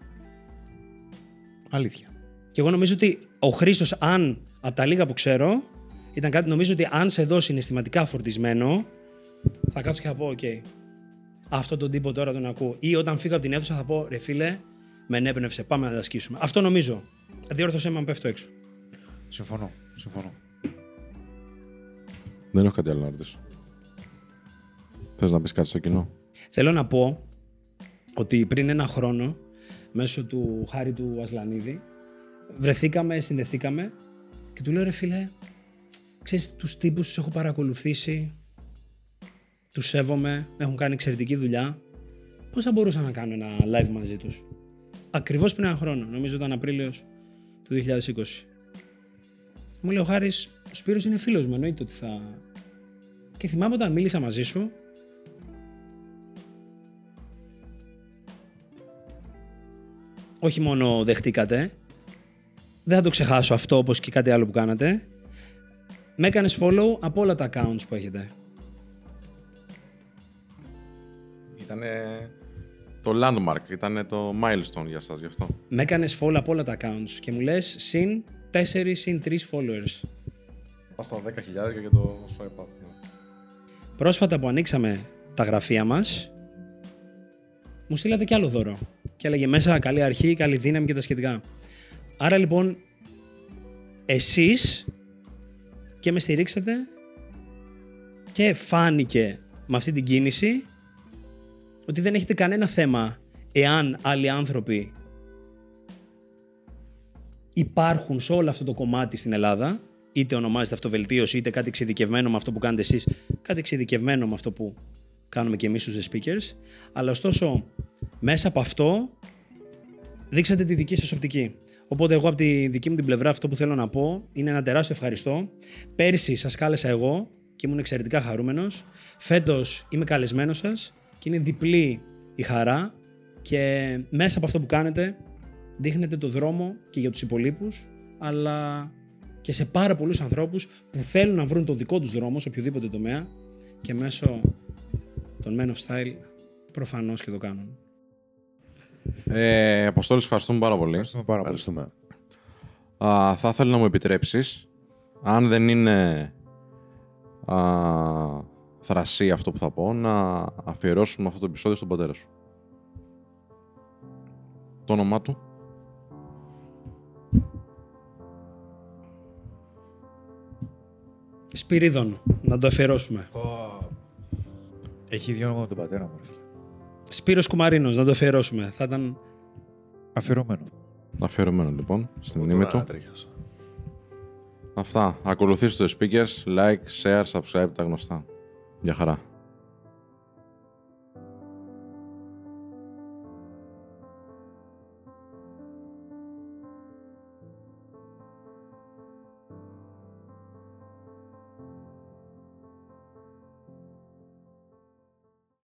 Αλήθεια. Και εγώ νομίζω ότι ο Χρήστος, αν από τα λίγα που ξέρω, ήταν κάτι νομίζω ότι αν σε δω συναισθηματικά φορτισμένο, θα κάτσω και θα πω: ΟΚ, αυτό τον τύπο τώρα τον ακούω. Ή όταν φύγω από την αίθουσα θα πω: Ρε φίλε, με ενέπνευσε, πάμε να εξασκήσουμε. Αυτό νομίζω. Διόρθωσέ με αν πέφτω έξω. Συμφωνώ. Συμφωνώ. Δεν έχω κάτι άλλο να ρωτήσω. Θες να πεις κάτι στο κοινό; Θέλω να πω ότι πριν ένα χρόνο, μέσω του Χάρη του Ασλανίδη, βρεθήκαμε, συνδεθήκαμε και του λέω ρε φίλε, ξέρεις τους τύπους τους έχω παρακολουθήσει, τους σέβομαι, έχουν κάνει εξαιρετική δουλειά. Πώς θα μπορούσα να κάνω ένα live μαζί τους; Ακριβώς πριν ένα χρόνο, νομίζω ήταν Απρίλιος του 2020. Μου λέει ο Χάρης, ο Σπύρος είναι φίλος μου, εννοείται ότι θα... Και θυμάμαι όταν μίλησα μαζί σου, όχι μόνο δεχτήκατε, δεν θα το ξεχάσω αυτό όπως και κάτι άλλο που κάνατε, με έκανες follow από όλα τα accounts που έχετε. Ήταν το landmark, ήταν το milestone για σας γι' αυτό. Με έκανες follow από όλα τα accounts και μου λες συν 4 συν 3 followers. Πας στα 10.000 για το swipe up. ναι. Πρόσφατα που ανοίξαμε τα γραφεία μας, μου στείλατε κι άλλο δώρο. Και έλεγε μέσα καλή αρχή, καλή δύναμη και τα σχετικά. Άρα λοιπόν, εσείς και με στηρίξατε και φάνηκε με αυτή την κίνηση ότι δεν έχετε κανένα θέμα εάν άλλοι άνθρωποι υπάρχουν σε όλο αυτό το κομμάτι στην Ελλάδα, είτε ονομάζεται αυτοβελτίωση, είτε κάτι εξειδικευμένο με αυτό που κάνετε εσείς, κάτι εξειδικευμένο με αυτό που κάνουμε και εμείς στους The Speakers, αλλά ωστόσο μέσα από αυτό δείξατε τη δική σας οπτική. Οπότε εγώ από τη δική μου την πλευρά αυτό που θέλω να πω είναι ένα τεράστιο ευχαριστώ. Πέρσι σας κάλεσα εγώ και ήμουν εξαιρετικά χαρούμενος. Φέτος είμαι καλεσμένος σας και είναι διπλή η χαρά και μέσα από αυτό που κάνετε δείχνετε το δρόμο και για τους υπολείπους αλλά και σε πάρα πολλούς ανθρώπους που θέλουν να βρουν το δικό τους δρόμο σε οποιοδήποτε τομέα και μέσω των Men of Style προφανώς και το κάνουν. Ε, Αποστόλη, ευχαριστούμε πάρα πολύ. Ευχαριστούμε πάρα πολύ. Ευχαριστούμε. Α, θα ήθελα να μου επιτρέψεις, αν δεν είναι α, θρασί αυτό που θα πω, να αφιερώσουμε αυτό το επεισόδιο στον πατέρα σου. Το όνομά του. Σπυρίδων, να το αφιερώσουμε. Έχει δύο όνομα τον πατέρα μου. Ρε φίλε. Σπύρος Κουμαρίνος, να το αφιερώσουμε. Θα ήταν Αφιερωμένο. Αφιερωμένο λοιπόν, στη μνήμη Τώρα του. ανατρίχιασα. Αυτά. Ακολουθήστε το speakers, like, share, subscribe, τα γνωστά. Γεια χαρά.